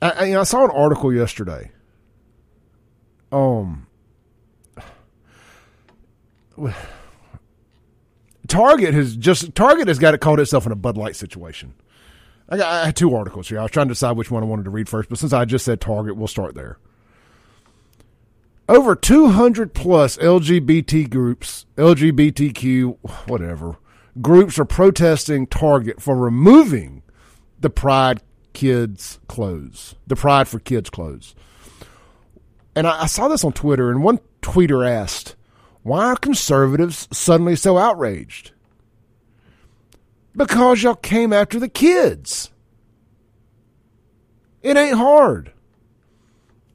I, I, you know, I saw an article yesterday. Um, [SIGHS] Target has just Target has got it caught itself in a Bud Light situation. I, got, I had two articles here. I was trying to decide which one I wanted to read first, but since I just said Target, we'll start there. Over 200 plus LGBT groups, LGBTQ, whatever, groups are protesting Target for removing the Pride Kids clothes, the Pride for Kids clothes. And I, I saw this on Twitter, and one tweeter asked, Why are conservatives suddenly so outraged? Because y'all came after the kids. It ain't hard.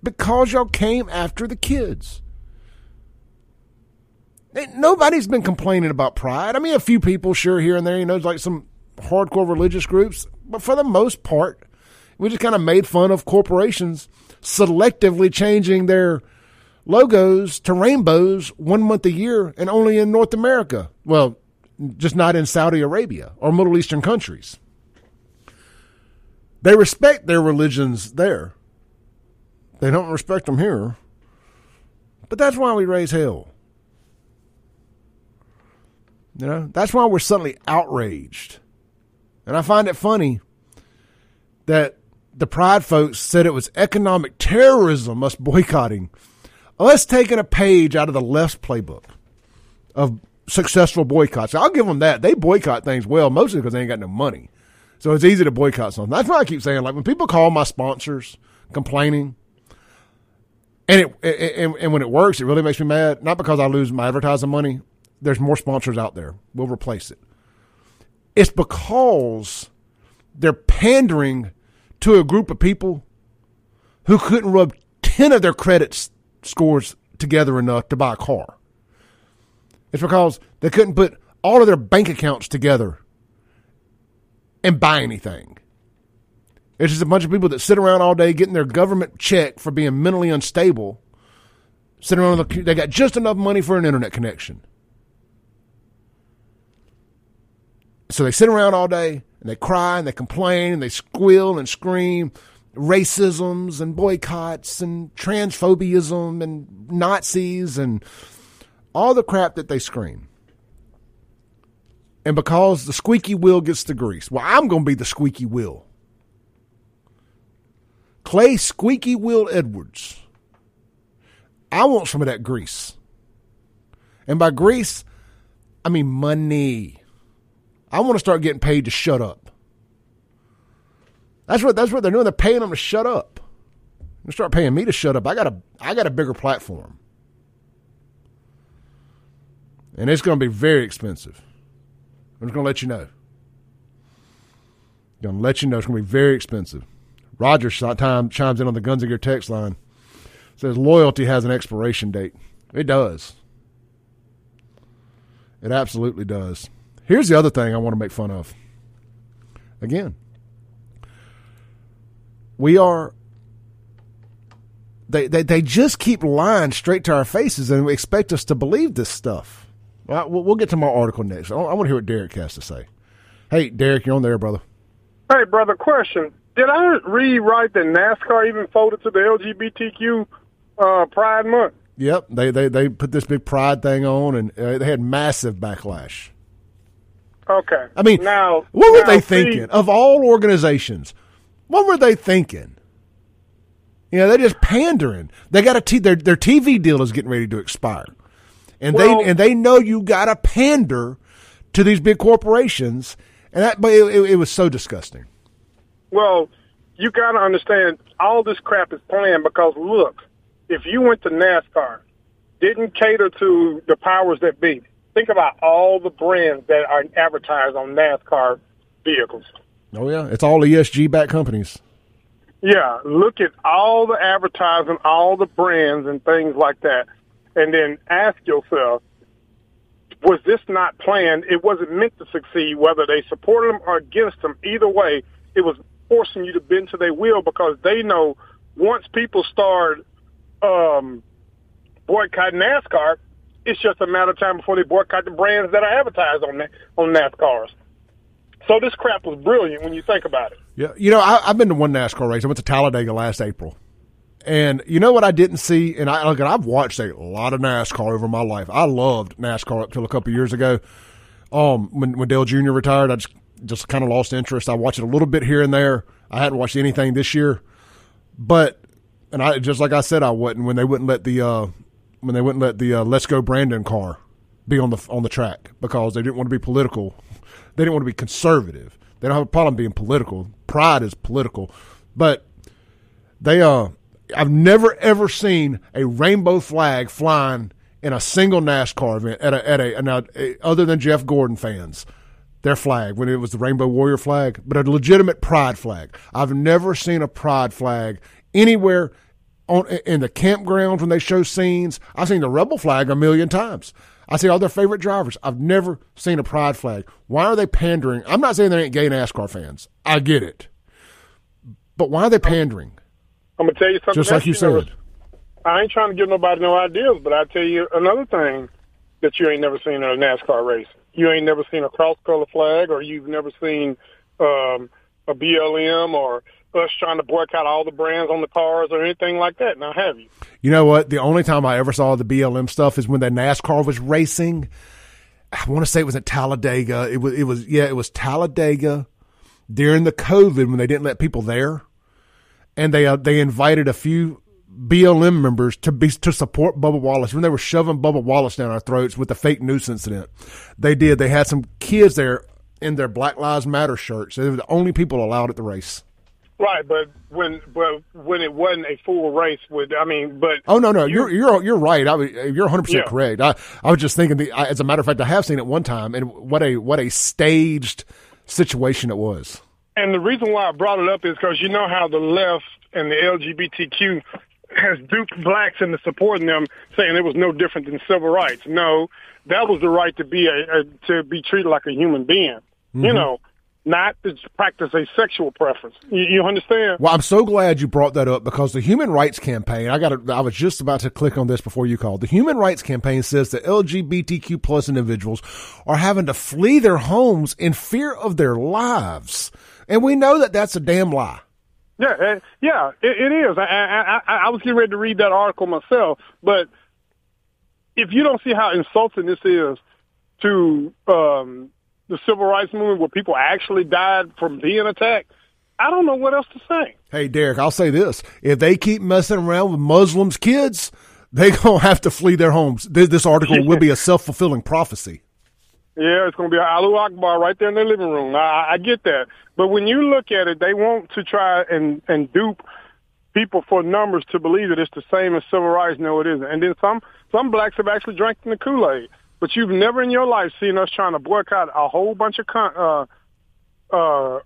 Because y'all came after the kids. Nobody's been complaining about pride. I mean, a few people, sure, here and there, you know, like some hardcore religious groups, but for the most part, we just kind of made fun of corporations selectively changing their logos to rainbows one month a year and only in North America. Well, just not in Saudi Arabia or Middle Eastern countries. They respect their religions there. They don't respect them here. But that's why we raise hell. You know, that's why we're suddenly outraged. And I find it funny that the Pride folks said it was economic terrorism, us boycotting, us taking a page out of the left's playbook of successful boycotts. I'll give them that. They boycott things well, mostly because they ain't got no money. So it's easy to boycott something. That's why I keep saying, like, when people call my sponsors complaining, and it and, and when it works, it really makes me mad. Not because I lose my advertising money. There's more sponsors out there. We'll replace it. It's because they're pandering to a group of people who couldn't rub 10 of their credit scores together enough to buy a car. It's because they couldn't put all of their bank accounts together and buy anything. It's just a bunch of people that sit around all day getting their government check for being mentally unstable. Sitting around, the, they got just enough money for an internet connection. So they sit around all day and they cry and they complain and they squeal and scream racisms and boycotts and transphobiaism and Nazis and all the crap that they scream. And because the squeaky wheel gets the grease, well, I'm going to be the squeaky wheel. Clay Squeaky Wheel Edwards. I want some of that grease. And by grease, I mean money. I want to start getting paid to shut up. That's what that's what they're doing. They're paying them to shut up. They start paying me to shut up. I got a I got a bigger platform. And it's going to be very expensive. I'm just going to let you know. Going to let you know it's going to be very expensive. Roger time chimes in on the Guns of Gear text line. Says loyalty has an expiration date. It does. It absolutely does. Here's the other thing I want to make fun of. Again, we are. They, they, they just keep lying straight to our faces and expect us to believe this stuff. Well, we'll get to my article next. I want to hear what Derek has to say. Hey, Derek, you're on there, brother. Hey, brother, question. Did I read right that NASCAR even folded to the LGBTQ uh, Pride Month? Yep, they, they they put this big Pride thing on, and uh, they had massive backlash. Okay. I mean, now what were now, they thinking? See, of all organizations, what were they thinking? You know, they're just pandering. They got a t- their their TV deal is getting ready to expire, and Well- they and they know you got to pander to these big corporations, and that but it, it, it was so disgusting. Well, you got to understand all this crap is planned because look, if you went to NASCAR, didn't cater to the powers that be. Think about all the brands that are advertised on NASCAR vehicles. Oh yeah, it's all ESG backed companies. Yeah, look at all the advertising, all the brands and things like that, and then ask yourself, was this not planned? It wasn't meant to succeed, whether they supported them or against them. Either way, it was forcing you to bend to their will because they know once people start um, boycotting NASCAR, it's just a matter of time before they boycott the brands that are advertised on on NASCARs. So this crap was brilliant when you think about it. Yeah, you know, I, I've been to one NASCAR race. I went to Talladega last April, and you know what I didn't see. And I look, I've watched a lot of NASCAR over my life. I loved NASCAR up till a couple of years ago. Um, when when Dale Jr. retired, I just just kind of lost interest. I watched it a little bit here and there. I hadn't watched anything this year, but and I just like I said, I wouldn't when they wouldn't let the uh, when they wouldn't let the uh, Let's Go Brandon car be on the on the track because they didn't want to be political. They didn't want to be conservative. They don't have a problem being political. Pride is political, but they uh, I've never ever seen a rainbow flag flying in a single NASCAR event at a at a now other than Jeff Gordon fans. Their flag when it was the Rainbow Warrior flag, but a legitimate pride flag. I've never seen a pride flag anywhere on in the campgrounds when they show scenes. I've seen the rebel flag a million times. I see all their favorite drivers. I've never seen a pride flag. Why are they pandering? I'm not saying they ain't gay NASCAR fans. I get it, but why are they pandering? I'm gonna tell you something. Just like you said. I ain't trying to give nobody no ideas, but I tell you another thing that you ain't never seen in a NASCAR race. You ain't never seen a cross color flag, or you've never seen um, a BLM, or us trying to boycott all the brands on the cars, or anything like that. Now, have you? You know what? The only time I ever saw the BLM stuff is when the NASCAR was racing. I want to say it was at Talladega. It was, it was, yeah, it was Talladega during the COVID when they didn't let people there. and they uh, they invited a few BLM members to be to support Bubba Wallace when they were shoving Bubba Wallace down our throats with the fake news incident. They did. They had some kids there in their Black Lives Matter shirts. They were the only people allowed at the race. Right, but when but when it wasn't a full race, with I mean, but Oh no, no, you- you're you're you're right. I, you're 100 percent correct. I I was just thinking. The, I, as a matter of fact, I have seen it one time, and what a what a staged situation it was. And the reason why I brought it up is because you know how the left and the LGBTQ has duped blacks into supporting them, saying it was no different than civil rights. No, that was the right to be a, a to be treated like a human being. You mm-hmm. know, not to practice a sexual preference. You, you understand? Well, I'm so glad you brought that up because the Human Rights Campaign. I got. I was just about to click on this before you called. The Human Rights Campaign says that LGBTQ plus individuals are having to flee their homes in fear of their lives, and we know that that's a damn lie. Yeah, uh, yeah, it, it is. I, I, I, I was getting ready to read that article myself, but if you don't see how insulting this is to um, the civil rights movement, where people actually died from being attacked, I don't know what else to say. Hey, Derek, I'll say this: if they keep messing around with Muslims' kids, they're [LAUGHS] gonna have to flee their homes. This, this article will be a self fulfilling prophecy. Yeah, it's going to be an Allahu Akbar right there in their living room. I, I get that, but when you look at it, they want to try and and dupe people for numbers to believe that it's the same as civil rights. No, it isn't. And then some some blacks have actually drank in the Kool Aid, but you've never in your life seen us trying to boycott a whole bunch of con- uh, uh,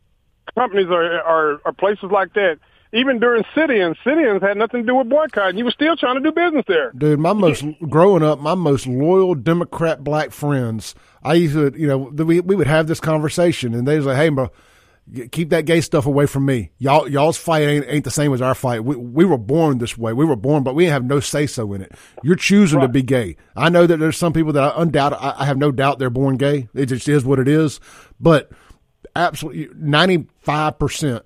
companies or, or or places like that. Even during sit-ins, sit-ins had nothing to do with boycotting. You were still trying to do business there. Dude, my most growing up, my most loyal Democrat black friends. I used to, you know, we we would have this conversation, and they was like, "Hey, bro, keep that gay stuff away from me. Y'all y'all's fight ain't, ain't the same as our fight. We we were born this way. We were born, but we have no say so in it. You're choosing to be gay. I know that there's some people that I undoubted. I, I have no doubt they're born gay. It just is what it is. But absolutely, ninety five percent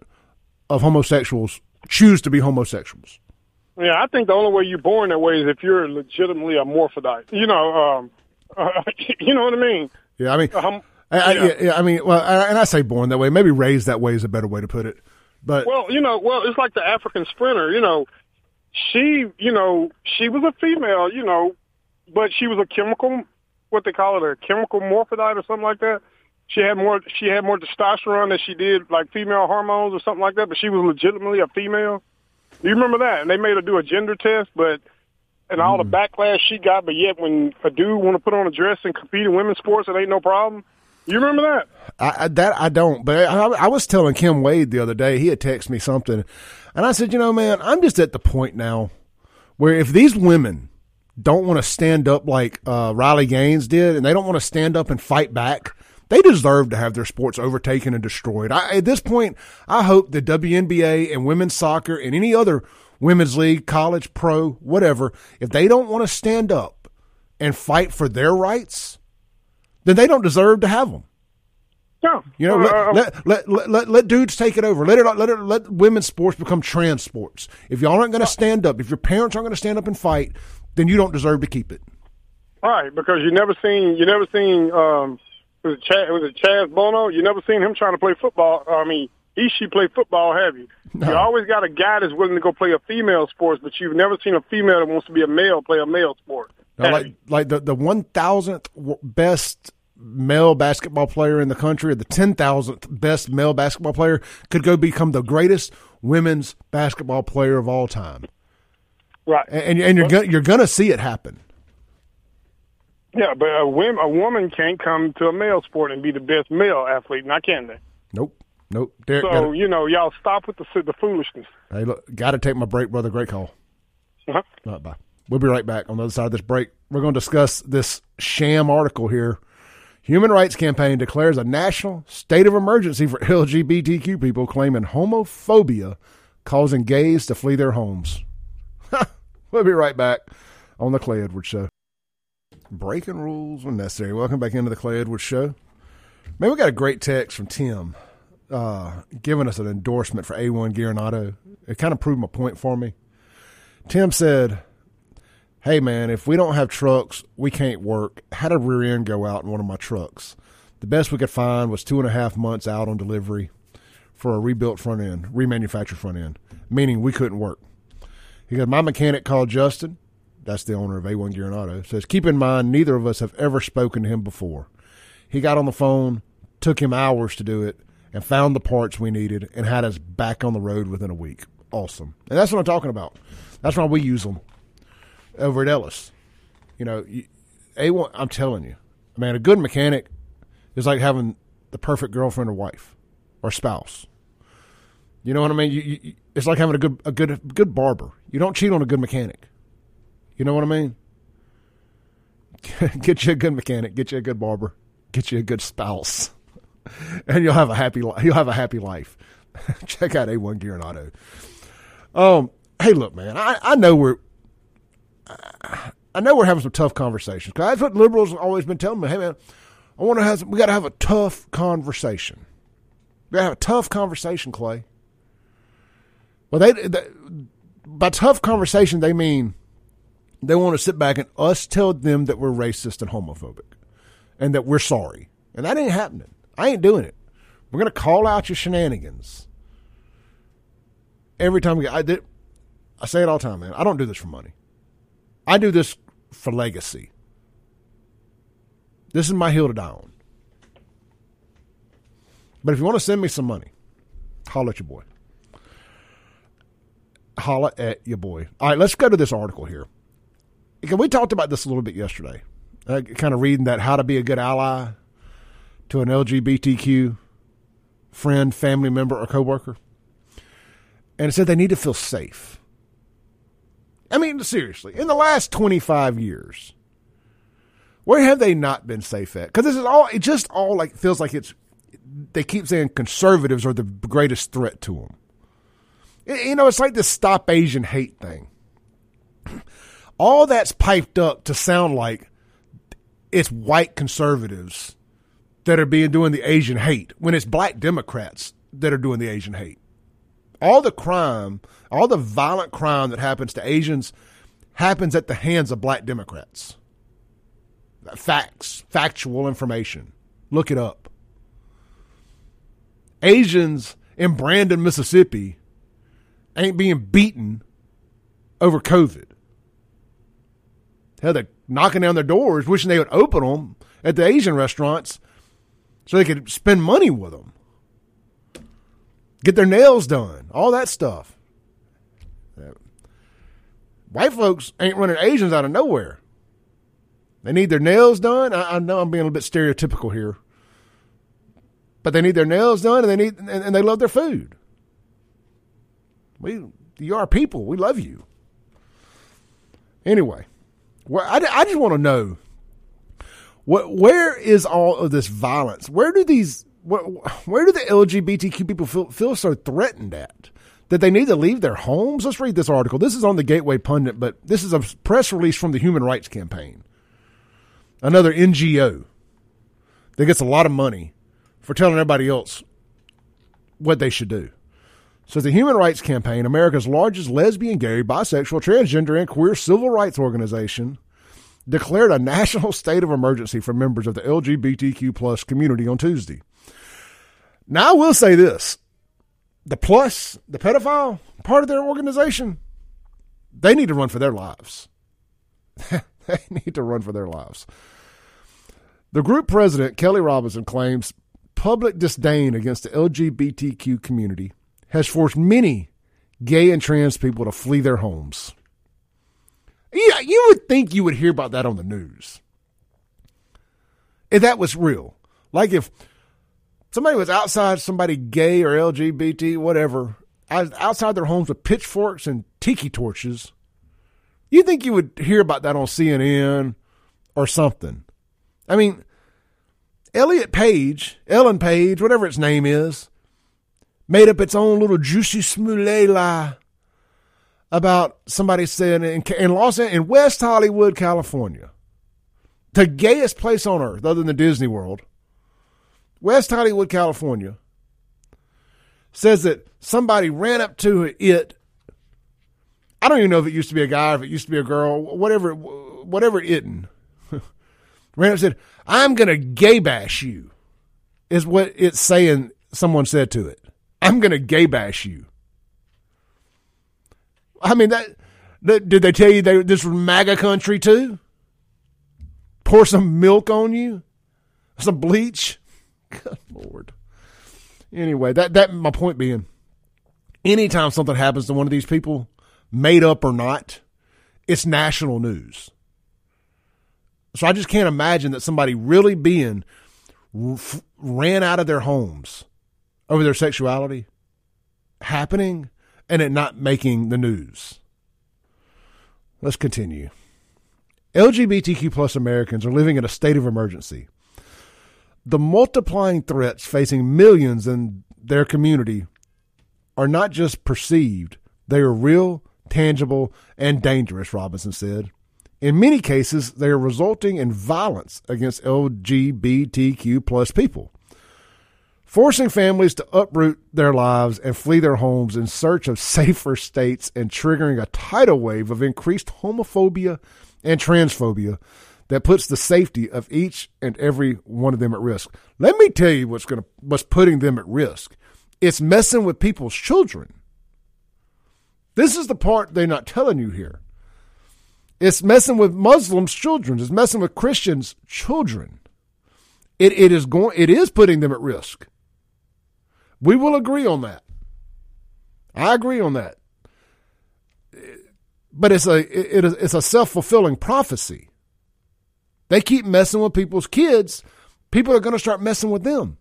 of homosexuals choose to be homosexuals. Yeah, I think the only way you're born that way is if you're legitimately a morphodite. You know, um, [LAUGHS] you know what I mean? Yeah, I mean, Um, I, I, yeah. yeah, yeah, I mean, well, I- and I say born that way. Maybe raised that way is a better way to put it. But Well, you know, well, it's like the African sprinter. You know, she, you know, she was a female. You know, but she was a chemical, what they call it, a chemical morphodite or something like that. She had more. She had more testosterone than she did like female hormones or something like that. But she was legitimately a female. You remember that? And they made her do a gender test, but and all the mm. backlash she got. But yet, when a dude want to put on a dress and compete in women's sports, it ain't no problem. You remember that? I, I, that I don't. But I, I was telling Kim Wade the other day. He had texted me something, and I said, you know, man, I'm just at the point now where if these women don't want to stand up like uh, Riley Gaines did, and they don't want to stand up and fight back, they deserve to have their sports overtaken and destroyed. I, at this point, I hope the WNBA and women's soccer and any other women's league, college, pro, whatever, if they don't want to stand up and fight for their rights, then they don't deserve to have them. No. You know, Uh, let, let, let, let, let dudes take it over. Let it, let it, let women's sports become trans sports. If y'all aren't going to stand up, if your parents aren't going to stand up and fight, then you don't deserve to keep it. Right, because you never seen you never seen um was it Chaz, was it Chaz Bono? You never seen him trying to play football. I mean, he she play football, have you? You always got a guy that's willing to go play a female sport, but you've never seen a female that wants to be a male play a male sport. Now, like like the the one thousandth best male basketball player in the country, or the ten thousandth best male basketball player, could go become the greatest women's basketball player of all time. right? And and, and you're gonna, you're gonna see it happen. Yeah, but a woman a woman can't come to a male sport and be the best male athlete, not can they? Nope, nope. Derek, So gotta- you know, y'all stop with the the foolishness. hey, look, got to take my break, brother. Great call. Uh-huh. All right, bye. We'll be right back on the other side of this break. We're going to discuss this sham article here. Human Rights Campaign declares a national state of emergency for [LAUGHS] LGBTQ people, claiming homophobia causing gays to flee their homes. [LAUGHS] we'll be right back on the Clay Edwards Show. Breaking rules when necessary. Welcome back into the Clay Edwards Show. Man, we got a great text from Tim uh, giving us an endorsement for A1 Gear and Auto. It kind of proved my point for me. Tim said, Hey man, if we don't have trucks, we can't work. Had a rear end go out in one of my trucks? The best we could find was two and a half months out on delivery for a rebuilt front end, remanufactured front end. meaning we couldn't work. He goes, My mechanic called Justin, that's the owner of A1 Gear and Auto, says, Keep in mind, neither of us have ever spoken to him before. He got on the phone, took him hours to do it, and found the parts we needed and had us back on the road within a week. Awesome. And that's what I'm talking about. That's why we use them over at Ellis. You know, A1, I'm telling you, man, a good mechanic is like having the perfect girlfriend or wife or spouse. You know what I mean? You, you, it's like having a good a good good barber. You don't cheat on a good mechanic. You know what I mean? [LAUGHS] get you a good mechanic. Get you a good barber. Get you a good spouse, [LAUGHS] and you'll have a happy you'll have a happy life. [LAUGHS] Check out A1 Gear and Auto. Um, hey, look, man, I, I know we're I know we're having some tough conversations. 'Cause that's what liberals have always been telling me. Hey, man, I want to have we got to have a tough conversation. We got to have a tough conversation, Clay. Well, they, they by tough conversation they mean they want to sit back and us tell them that we're racist and homophobic, and that we're sorry, and that ain't happening. I ain't doing it. We're gonna call out your shenanigans every time we. I did. I say it all the time, man. I don't do this for money. I do this for legacy. This is my hill to die on. But if you want to send me some money, holla at your boy. Holla at your boy. All right, let's go to this article here. We talked about this a little bit yesterday. Uh, kind of reading that how to be a good ally to an LGBTQ friend, family member, or coworker. And it said they need to feel safe. I mean, seriously, in the last 25 years, where have they not been safe at? Because this is all, it just all like feels like it's, they keep saying conservatives are the greatest threat to them. You know, it's like this stop Asian hate thing. [CLEARS THROAT] All that's piped up to sound like it's white conservatives that are being doing the Asian hate when it's black Democrats that are doing the Asian hate all the crime, all the violent crime that happens to Asians happens at the hands of black Democrats. Facts, factual information. Look it up. Asians in Brandon, Mississippi ain't being beaten over COVID. Hell, they're knocking down their doors, wishing they would open them at the Asian restaurants so they could spend money with them get their nails done, all that stuff. White folks ain't running Asians out of nowhere. They need their nails done. I, I know I'm being a little bit stereotypical here, but they need their nails done, and they need and, and they love their food. We, you are people. We love you. Anyway, well, I, I just want to know what where is all of this violence? Where do these where, where do the LGBTQ people feel, feel so threatened at? That they need to leave their homes? Let's read this article. This is on the Gateway Pundit, but this is a press release from the Human Rights Campaign, another NGO that gets a lot of money for telling everybody else what they should do. So, the Human Rights Campaign, America's largest lesbian, gay, bisexual, transgender, and queer civil rights organization, declared a national state of emergency for members of the LGBTQ plus community on Tuesday. Now, I will say this the plus, the pedophile part of their organization, they need to run for their lives. [LAUGHS] they need to run for their lives. The group president, Kelly Robinson, claims public disdain against the LGBTQ community has forced many gay and trans people to flee their homes. Yeah, you would think you would hear about that on the news. If that was real. Like if somebody was outside, somebody gay or LGBT, whatever, outside their homes with pitchforks and tiki torches, you think you would hear about that on CNN or something. I mean, Elliot Page, Ellen Page, whatever its name is, made up its own little juicy smoothie lie about somebody saying in, in Los in West Hollywood, California, the gayest place on earth other than the Disney World, West Hollywood, California, says that somebody ran up to it. I don't even know if it used to be a guy, if it used to be a girl, whatever, whatever itten. [LAUGHS] ran up and said, "I'm gonna gay bash you," is what it's saying. Someone said to it, "I'm gonna gay bash you." I mean that. that did they tell you they, this was MAGA country too? Pour some milk on you, some bleach. [LAUGHS] Good lord. Anyway, that that my point being, anytime something happens to one of these people, made up or not, it's national news. So I just can't imagine that somebody really being ran out of their homes over their sexuality happening and it not making the news. Let's continue. LGBTQ plus Americans are living in a state of emergency. The multiplying threats facing millions in their community are not just perceived, they are real, tangible, and dangerous, Robinson said. In many cases, they are resulting in violence against LGBTQ plus people, forcing families to uproot their lives and flee their homes in search of safer states and triggering a tidal wave of increased homophobia and transphobia that puts the safety of each and every one of them at risk. Let me tell you what's going to what's putting them at risk. It's messing with people's children. This is the part they're not telling you here. It's messing with Muslims' children. It's messing with Christians' children. It, it is going. It is putting them at risk. We will agree on that. I agree on that. But it's a it, it's a self fulfilling prophecy. They keep messing with people's kids. People are going to start messing with them.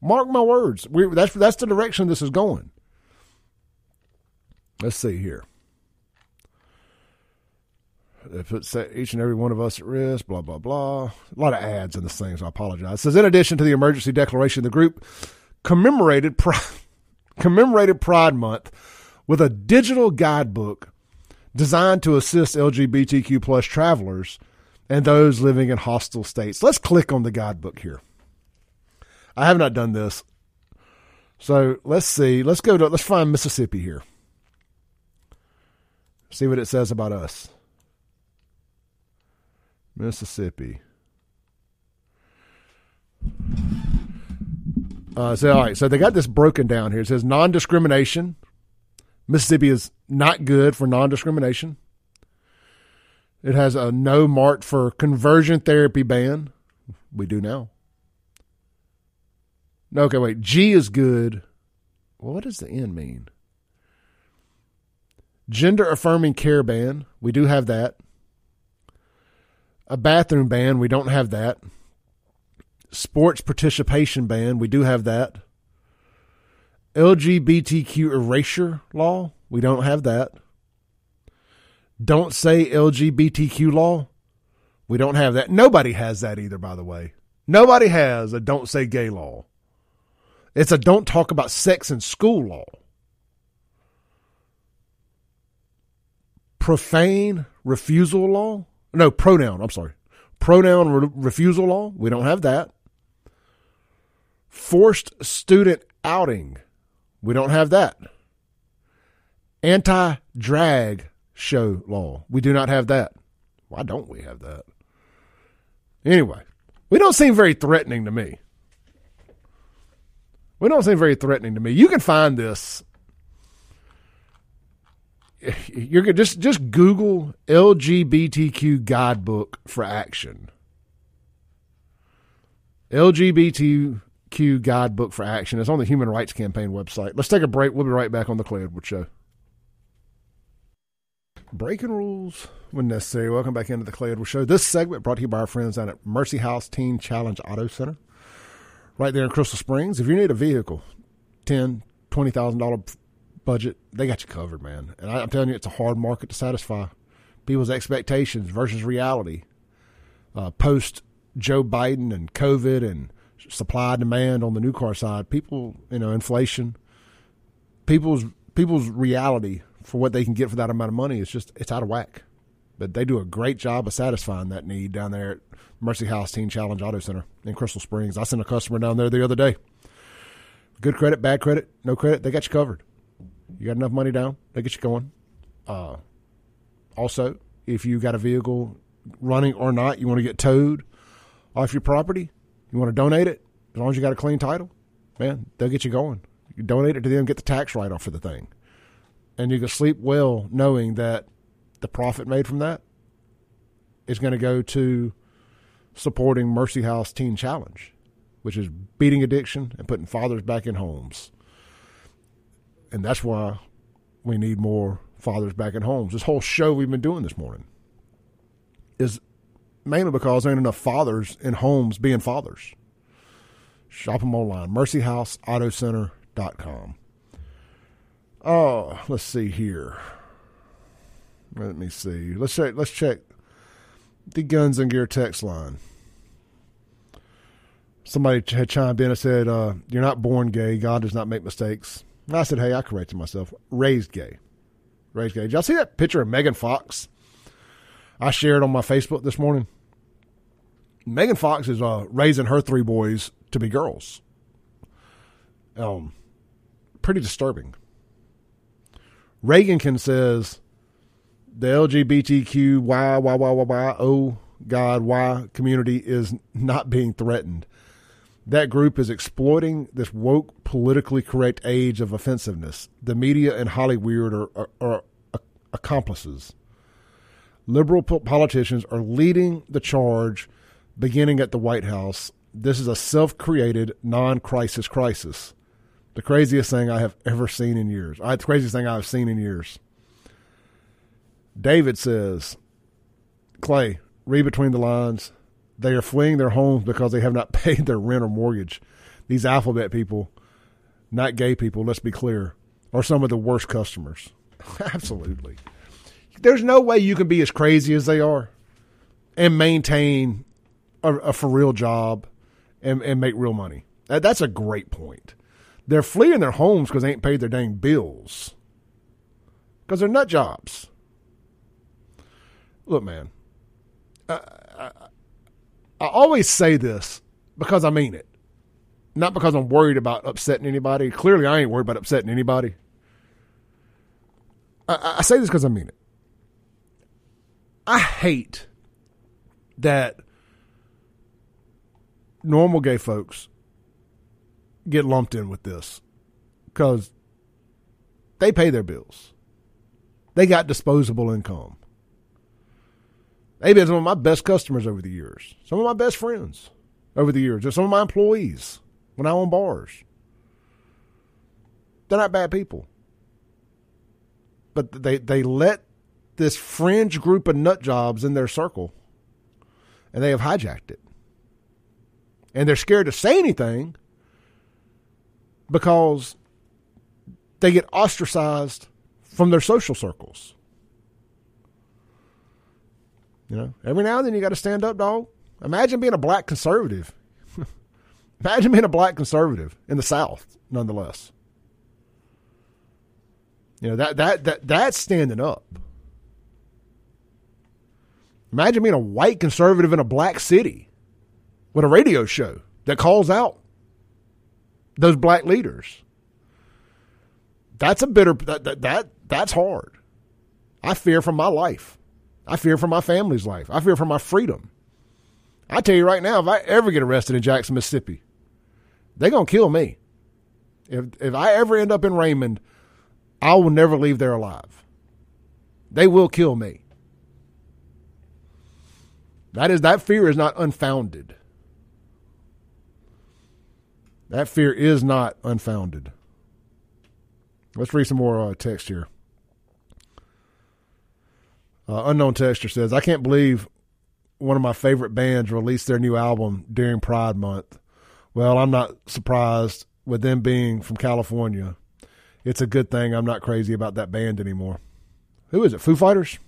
Mark my words. We, that's that's the direction this is going. Let's see here. They put each and every one of us at risk, blah, blah, blah. A lot of ads in this thing, so I apologize. It says, in addition to the emergency declaration, the group commemorated [LAUGHS] commemorated Pride Month with a digital guidebook designed to assist LGBTQ plus travelers and those living in hostile states. Let's click on the guidebook here. I have not done this. So let's see. Let's go to, let's find Mississippi here. See what it says about us. Mississippi. Uh, so all right, so they got this broken down here. It says non-discrimination. Mississippi is not good for non-discrimination. It has a no mark for conversion therapy ban. We do now. No, okay, wait. G is good. Well, what does the N mean? Gender affirming care ban. We do have that a bathroom ban. We don't have that. Sports participation ban. We do have that. LGBTQ erasure law. We don't have that. Don't say LGBTQ law. We don't have that. Nobody has that either, by the way. Nobody has a don't say gay law. It's a don't talk about sex in school law. Profane refusal law. No, pronoun. I'm sorry. Pronoun re- refusal law. We don't have that. Forced student outing. We don't have that. Anti drag show law. We do not have that. Why don't we have that? Anyway, we don't seem very threatening to me. We don't seem very threatening to me. You can find this you're just just Google LGBTQ guidebook for action. LGBTQ guidebook for action. It's on the Human Rights Campaign website. Let's take a break. We'll be right back on the Clay Edwards Show. Breaking rules when necessary. Welcome back into the Clay Edwards Show. This segment brought to you by our friends down at Mercy House Teen Challenge Auto Center, right there in Crystal Springs. If you need a vehicle, ten, twenty thousand dollar budget, they got you covered, man. And I, am telling you, it's a hard market to satisfy people's expectations versus reality. Uh, post Joe Biden and COVID and supply demand on the new car side, people, you know, inflation, people's people's reality for what they can get for that amount of money is just it's out of whack. But they do a great job of satisfying that need down there at Mercy House Teen Challenge Auto Center in Crystal Springs. I sent a customer down there the other day. Good credit, bad credit, no credit, they got you covered. You got enough money down, they get you going. Uh, also, if you got a vehicle running or not, you want to get towed off your property, you want to donate it, as long as you got a clean title, man, they'll get you going. You donate it to them, get the tax write off for the thing. And you can sleep well knowing that the profit made from that is going to go to supporting Mercy House Teen Challenge, which is beating addiction and putting fathers back in homes. And that's why we need more fathers back in homes. This whole show we've been doing this morning is mainly because there ain't enough fathers in homes being fathers. Shop them online, mercyhouseautocenter.com. Oh, let's see here. Let me see. Let's check. Let's check the Guns and Gear text line. Somebody had chimed in and said, uh, "You're not born gay. God does not make mistakes." And I said, "Hey, I corrected myself. Raised gay. Raised gay." Did y'all see that picture of Megan Fox? I shared on my Facebook this morning. Megan Fox is uh, raising her three boys to be girls. Um, pretty disturbing. Reagankin says the LGBTQ Y Y Y Y Y O God Y community is not being threatened. That group is exploiting this woke, politically correct age of offensiveness. The media and Hollywood are, are, are accomplices. Liberal politicians are leading the charge, beginning at the White House. This is a self created, non crisis crisis. The craziest thing I have ever seen in years. Uh, the craziest thing I've seen in years. David says, Clay, read between the lines. They are fleeing their homes because they have not [LAUGHS] paid their rent or mortgage. These alphabet people, not gay people, let's be clear, are some of the worst customers. [LAUGHS] Absolutely. There's no way you can be as crazy as they are and maintain a, a for real job and, and make real money. That, that's a great point. They're fleeing their homes because they ain't paid their dang bills. Because they're nut jobs. Look, man, I always say this because I mean it. Not because I'm worried about upsetting anybody. Clearly, I ain't worried about upsetting anybody. I, I say this because I mean it. I hate that normal gay folks get lumped in with this because they pay their bills. They got disposable income. They've been some of my best customers over the years, some of my best friends over the years, some of my employees when I own bars. They're not bad people. But they, they let this fringe group of nut jobs in their circle and they have hijacked it. And they're scared to say anything because they get ostracized from their social circles. You know, every now and then you got to stand up, dog. Imagine being a black conservative. [LAUGHS] Imagine being a black conservative in the South, nonetheless. You know that that that that's standing up. Imagine being a white conservative in a black city with a radio show that calls out those black leaders. That's a bitter that, that, that that's hard. I fear for my life. I fear for my family's life. I fear for my freedom. I tell you right now, if I ever get arrested in Jackson, Mississippi, they're gonna kill me. If if I ever end up in Raymond, I will never leave there alive. They will kill me. That is that fear is not unfounded. That fear is not unfounded. Let's read some more uh, text here. Uh, unknown texture says, "I can't believe one of my favorite bands released their new album during Pride Month. Well, I'm not surprised with them being from California. It's a good thing I'm not crazy about that band anymore. Who is it? Foo Fighters?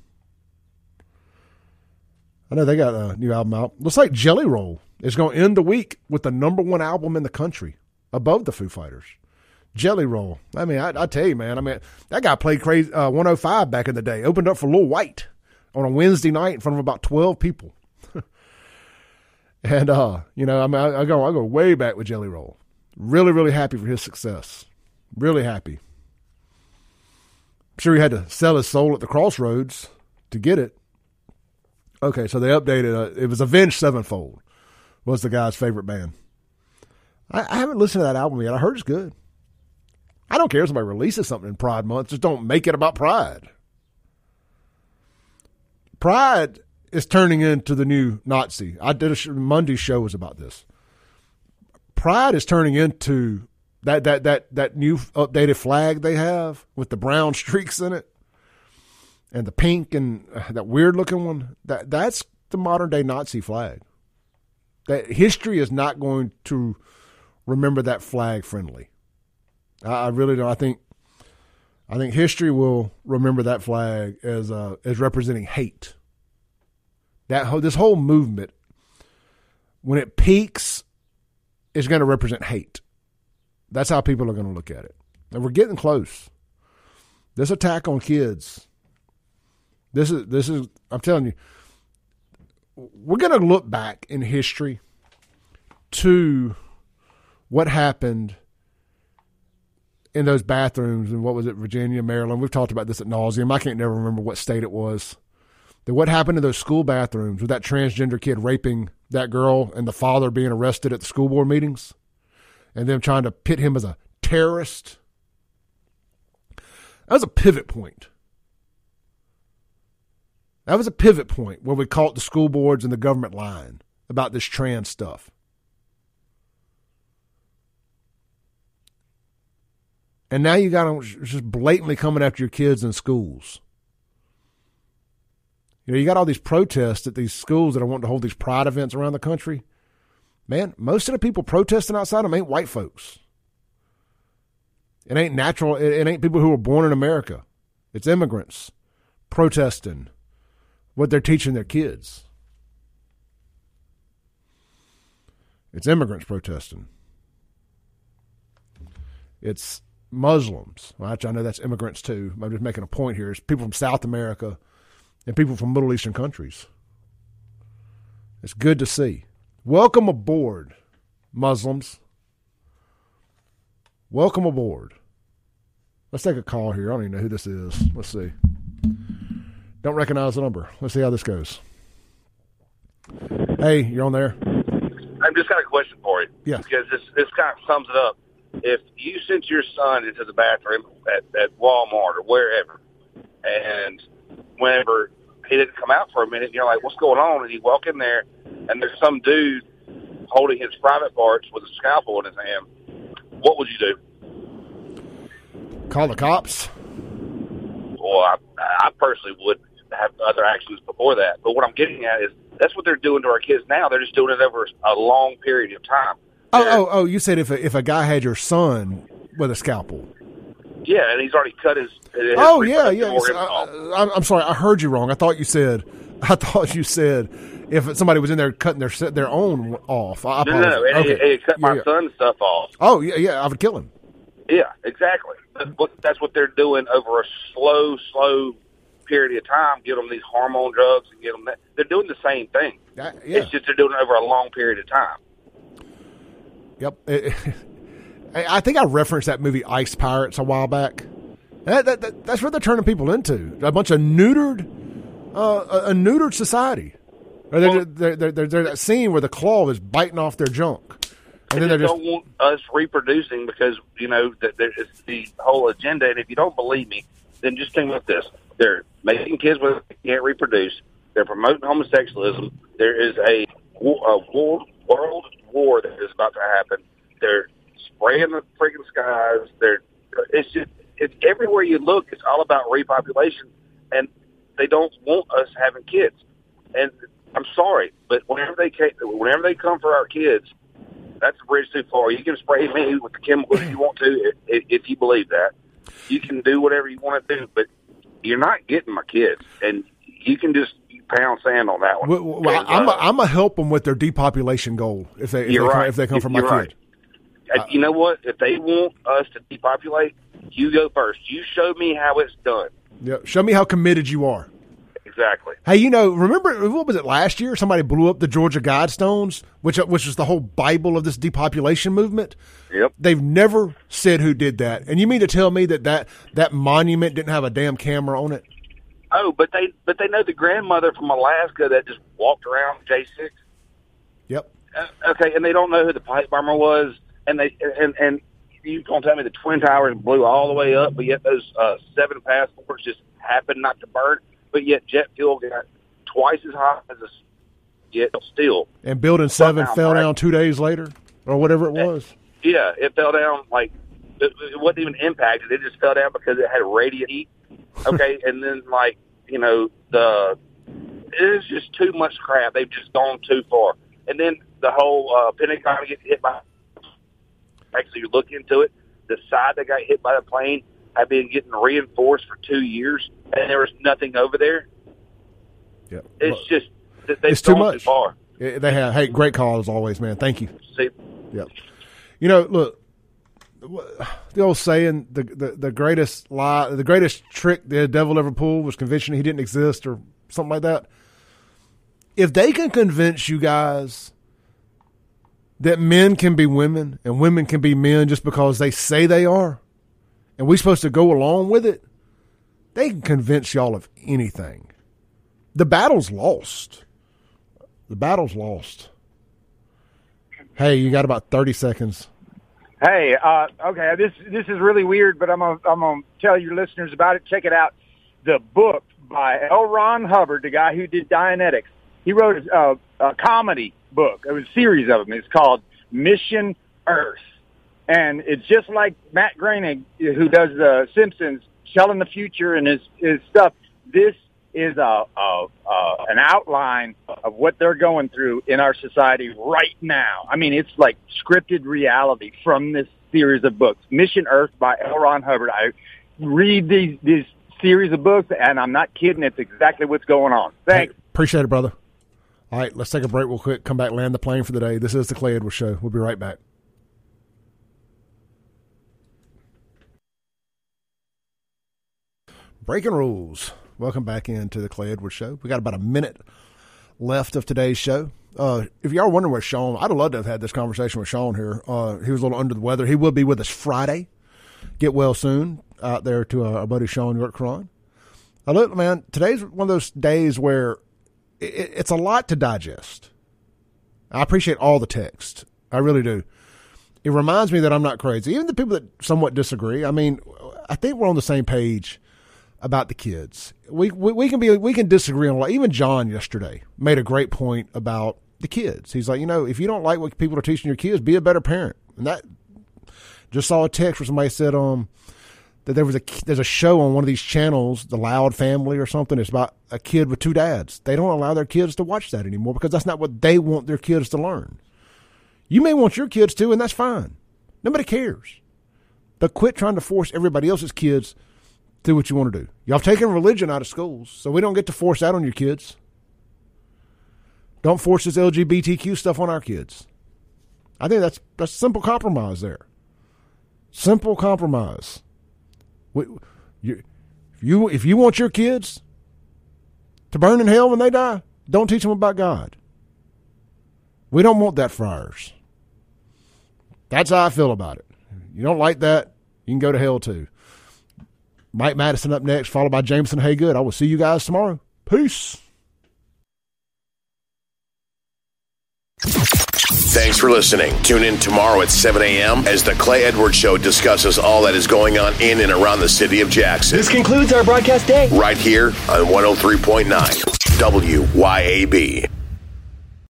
I know they got a new album out. Looks like Jelly Roll is going to end the week with the number one album in the country above the Foo Fighters. Jelly Roll. I mean, I, I tell you, man. I mean, that guy played crazy uh, 105 back in the day. Opened up for Lil Wyte on a Wednesday night in front of about 12 people. [LAUGHS] and uh, you know, I mean, I, I go, I go way back with Jelly Roll. Really, really happy for his success. Really happy. I'm sure he had to sell his soul at the crossroads to get it. Okay, so they updated. Uh, it was Avenged Sevenfold was the guy's favorite band. I, I haven't listened to that album yet. I heard it's good. I don't care if somebody releases something in Pride Month, just don't make it about pride. Pride is turning into the new Nazi. I did a sh- Monday show was about this. Pride is turning into that that that that new updated flag they have with the brown [LAUGHS] streaks in it and the pink and uh, that weird looking one. That that's the modern day Nazi flag. That history is not going to remember that flag friendly. I, I really don't. I think I think history will remember that flag as uh, as representing hate. That this whole movement, when it peaks, is going to represent hate. That's how people are going to look at it. And we're getting close. This attack on kids. This is this is. I'm telling you, we're going to look back in history to what happened in those bathrooms and what was it, Virginia, Maryland. We've talked about this at nauseum. I can't never remember what state it was. That what happened in those school bathrooms with that transgender kid raping that girl and the father being arrested at the school board meetings and them trying to pit him as a terrorist. That was a pivot point. That was a pivot point where we caught the school boards and the government line about this trans stuff. And now you got them just blatantly coming after your kids in schools. You know, you got all these protests at these schools that are wanting to hold these pride events around the country. Man, most of the people protesting outside them ain't white folks. It ain't natural. It, it ain't people who were born in America. It's immigrants protesting what they're teaching their kids. It's immigrants protesting. It's Muslims. Actually, I know that's immigrants too. I'm just making a point here. It's people from South America and people from Middle Eastern countries. It's good to see. Welcome aboard, Muslims. Welcome aboard. Let's take a call here. I don't even know who this is. Let's see. Don't recognize the number. Let's see how this goes. Hey, you're on there. I've just got a question for you. Yeah. Because this this kind of sums it up. If you sent your son into the bathroom at, at Walmart or wherever, and whenever he didn't come out for a minute, you're like, "What's going on?" And you walk in there, and there's some dude holding his private parts with a scalpel in his hand. What would you do? Call the cops. Well, I, I personally would have other actions before that. But what I'm getting at is that's what they're doing to our kids now. They're just doing it over a long period of time. Oh, oh, oh! You said if a, if a guy had your son with a scalpel. Yeah, and he's already cut his. his Oh yeah, yeah. I, I'm sorry, I heard you wrong. I thought you said, [LAUGHS] I thought you said if somebody was in there cutting their their own off. I No, no, no. apologize. And he, Okay. he cut my Yeah, yeah. son's stuff off. Oh yeah, yeah. I would kill him. Yeah, exactly. That's what, that's what they're doing over a slow, slow period of time. Get them these hormone drugs and get them that. They're doing the same thing. Uh, yeah. It's just they're doing it over a long period of time. Yep. [LAUGHS] I I think I referenced that movie Ice Pirates a while back. That, that, that, that's what they're turning people into a bunch of neutered, uh, a, a neutered society. Or they're, they're, they're, they're, they're that scene where the claw is biting off their junk, and then they they're just just don't want us reproducing because you know that there is the whole agenda. And if you don't believe me, then just think about this: they're making kids with can't reproduce. They're promoting homosexualism. There is a, a war, world war that is about to happen. They're spraying the freaking skies. They're it's just it's everywhere you look. It's all about repopulation, and they don't want us having kids. And I'm sorry, but whenever they ca- whenever they come for our kids, that's a bridge too far. You can spray me with the chemicals you want to if, if you believe that. You can do whatever you want to do, but you're not getting my kids, and you can just pound sand on that one. Well, well, I'm a, I'm a help them with their depopulation goal if they if they, come, right. if they come from my You're kid. right. Uh, you know what? If they want us to depopulate, you go first. You show me how it's done. Yeah, show me how committed you are. Exactly. Hey, you know, remember what was it last year? Somebody blew up the Georgia Guidestones, which which is the whole Bible of this depopulation movement. Yep. They've never said who did that, and you mean to tell me that that, that monument didn't have a damn camera on it? Oh, but they but they know the grandmother from Alaska that just walked around J six. Yep. Uh, okay, and they don't know who the pipe bomber was, and they and and you gonna tell me the twin towers blew all the way up, but yet those uh, seven passports just happened not to burn, but yet jet fuel got twice as hot as a jet still. And building seven fell right. down two days later, or whatever it was. Yeah, it fell down like it, it wasn't even impacted. It just fell down because it had radiant heat. Okay, [LAUGHS] and then like you know the it's just too much crap. They've just gone too far. And then the whole uh, Pentagon getting hit by. Actually, you look into it. The side that got hit by the plane had been getting reinforced for two years, and there was nothing over there. Yeah, It's just that they've it's too gone much. too far. They have. Hey, great call as always, man. Thank you. See, Yep. You know, look, the old saying, the, the the greatest lie, the greatest trick the devil ever pulled was convincing he didn't exist, or something like that. If they can convince you guys that men can be women and women can be men just because they say they are, and we're supposed to go along with it, they can convince y'all of anything. The battle's lost. The battle's lost. Hey, you got about 30 seconds. Hey, uh, okay, this this is really weird, but I'm gonna I'm gonna tell your listeners about it. Check it out. The book by L. Ron Hubbard, the guy who did Dianetics. He wrote a, a comedy book. It was a series of them. It's called Mission Earth, and it's just like Matt Groening, who does the Simpsons, telling the future and his his stuff. This is a, a, a an outline of what they're going through in our society right now. I mean, it's like scripted reality from this series of books. Mission Earth by L. Ron Hubbard. I read these these series of books, and I'm not kidding. It's exactly what's going on. Thanks. Hey, appreciate it, brother. All right, let's take a break real quick. Come back, land the plane for the day. This is the Clay Edwards Show. We'll be right back. Breaking rules. Welcome back into the Clay Edwards Show. We got about a minute left of today's show. Uh, if y'all wondering where Sean, I'd love to have had this conversation with Sean here. Uh, he was a little under the weather. He will be with us Friday. Get well soon out there to our, our buddy Sean York Cron. Look, man, today's one of those days where it, it's a lot to digest. I appreciate all the text. I really do. It reminds me that I'm not crazy. Even the people that somewhat disagree. I mean, I think we're on the same page about the kids. We, we we can be we can disagree on a lot. Even John yesterday made a great point about the kids. He's like, you know, if you don't like what people are teaching your kids, be a better parent. And that just saw a text where somebody said um that there was a there's a show on one of these channels, The Loud Family or something. It's about a kid with two dads. They don't allow their kids to watch that anymore because that's not what they want their kids to learn. You may want your kids to, and that's fine. Nobody cares. But quit trying to force everybody else's kids do what you want to do. Y'all have taken religion out of schools, so we don't get to force that on your kids. Don't force this LGBTQ stuff on our kids. I think that's that's simple compromise there. Simple compromise. We, you, if you if you want your kids to burn in hell when they die, don't teach them about God. We don't want that for ours. That's how I feel about it. You don't like that, you can go to hell too. Mike Madison up next, followed by Jameson Haygood. I will see you guys tomorrow. Peace. Thanks for listening. Tune in tomorrow at 7 a.m. as the Clay Edwards Show discusses all that is going on in and around the city of Jackson. This concludes our broadcast day. Right here on 103.9 WYAB.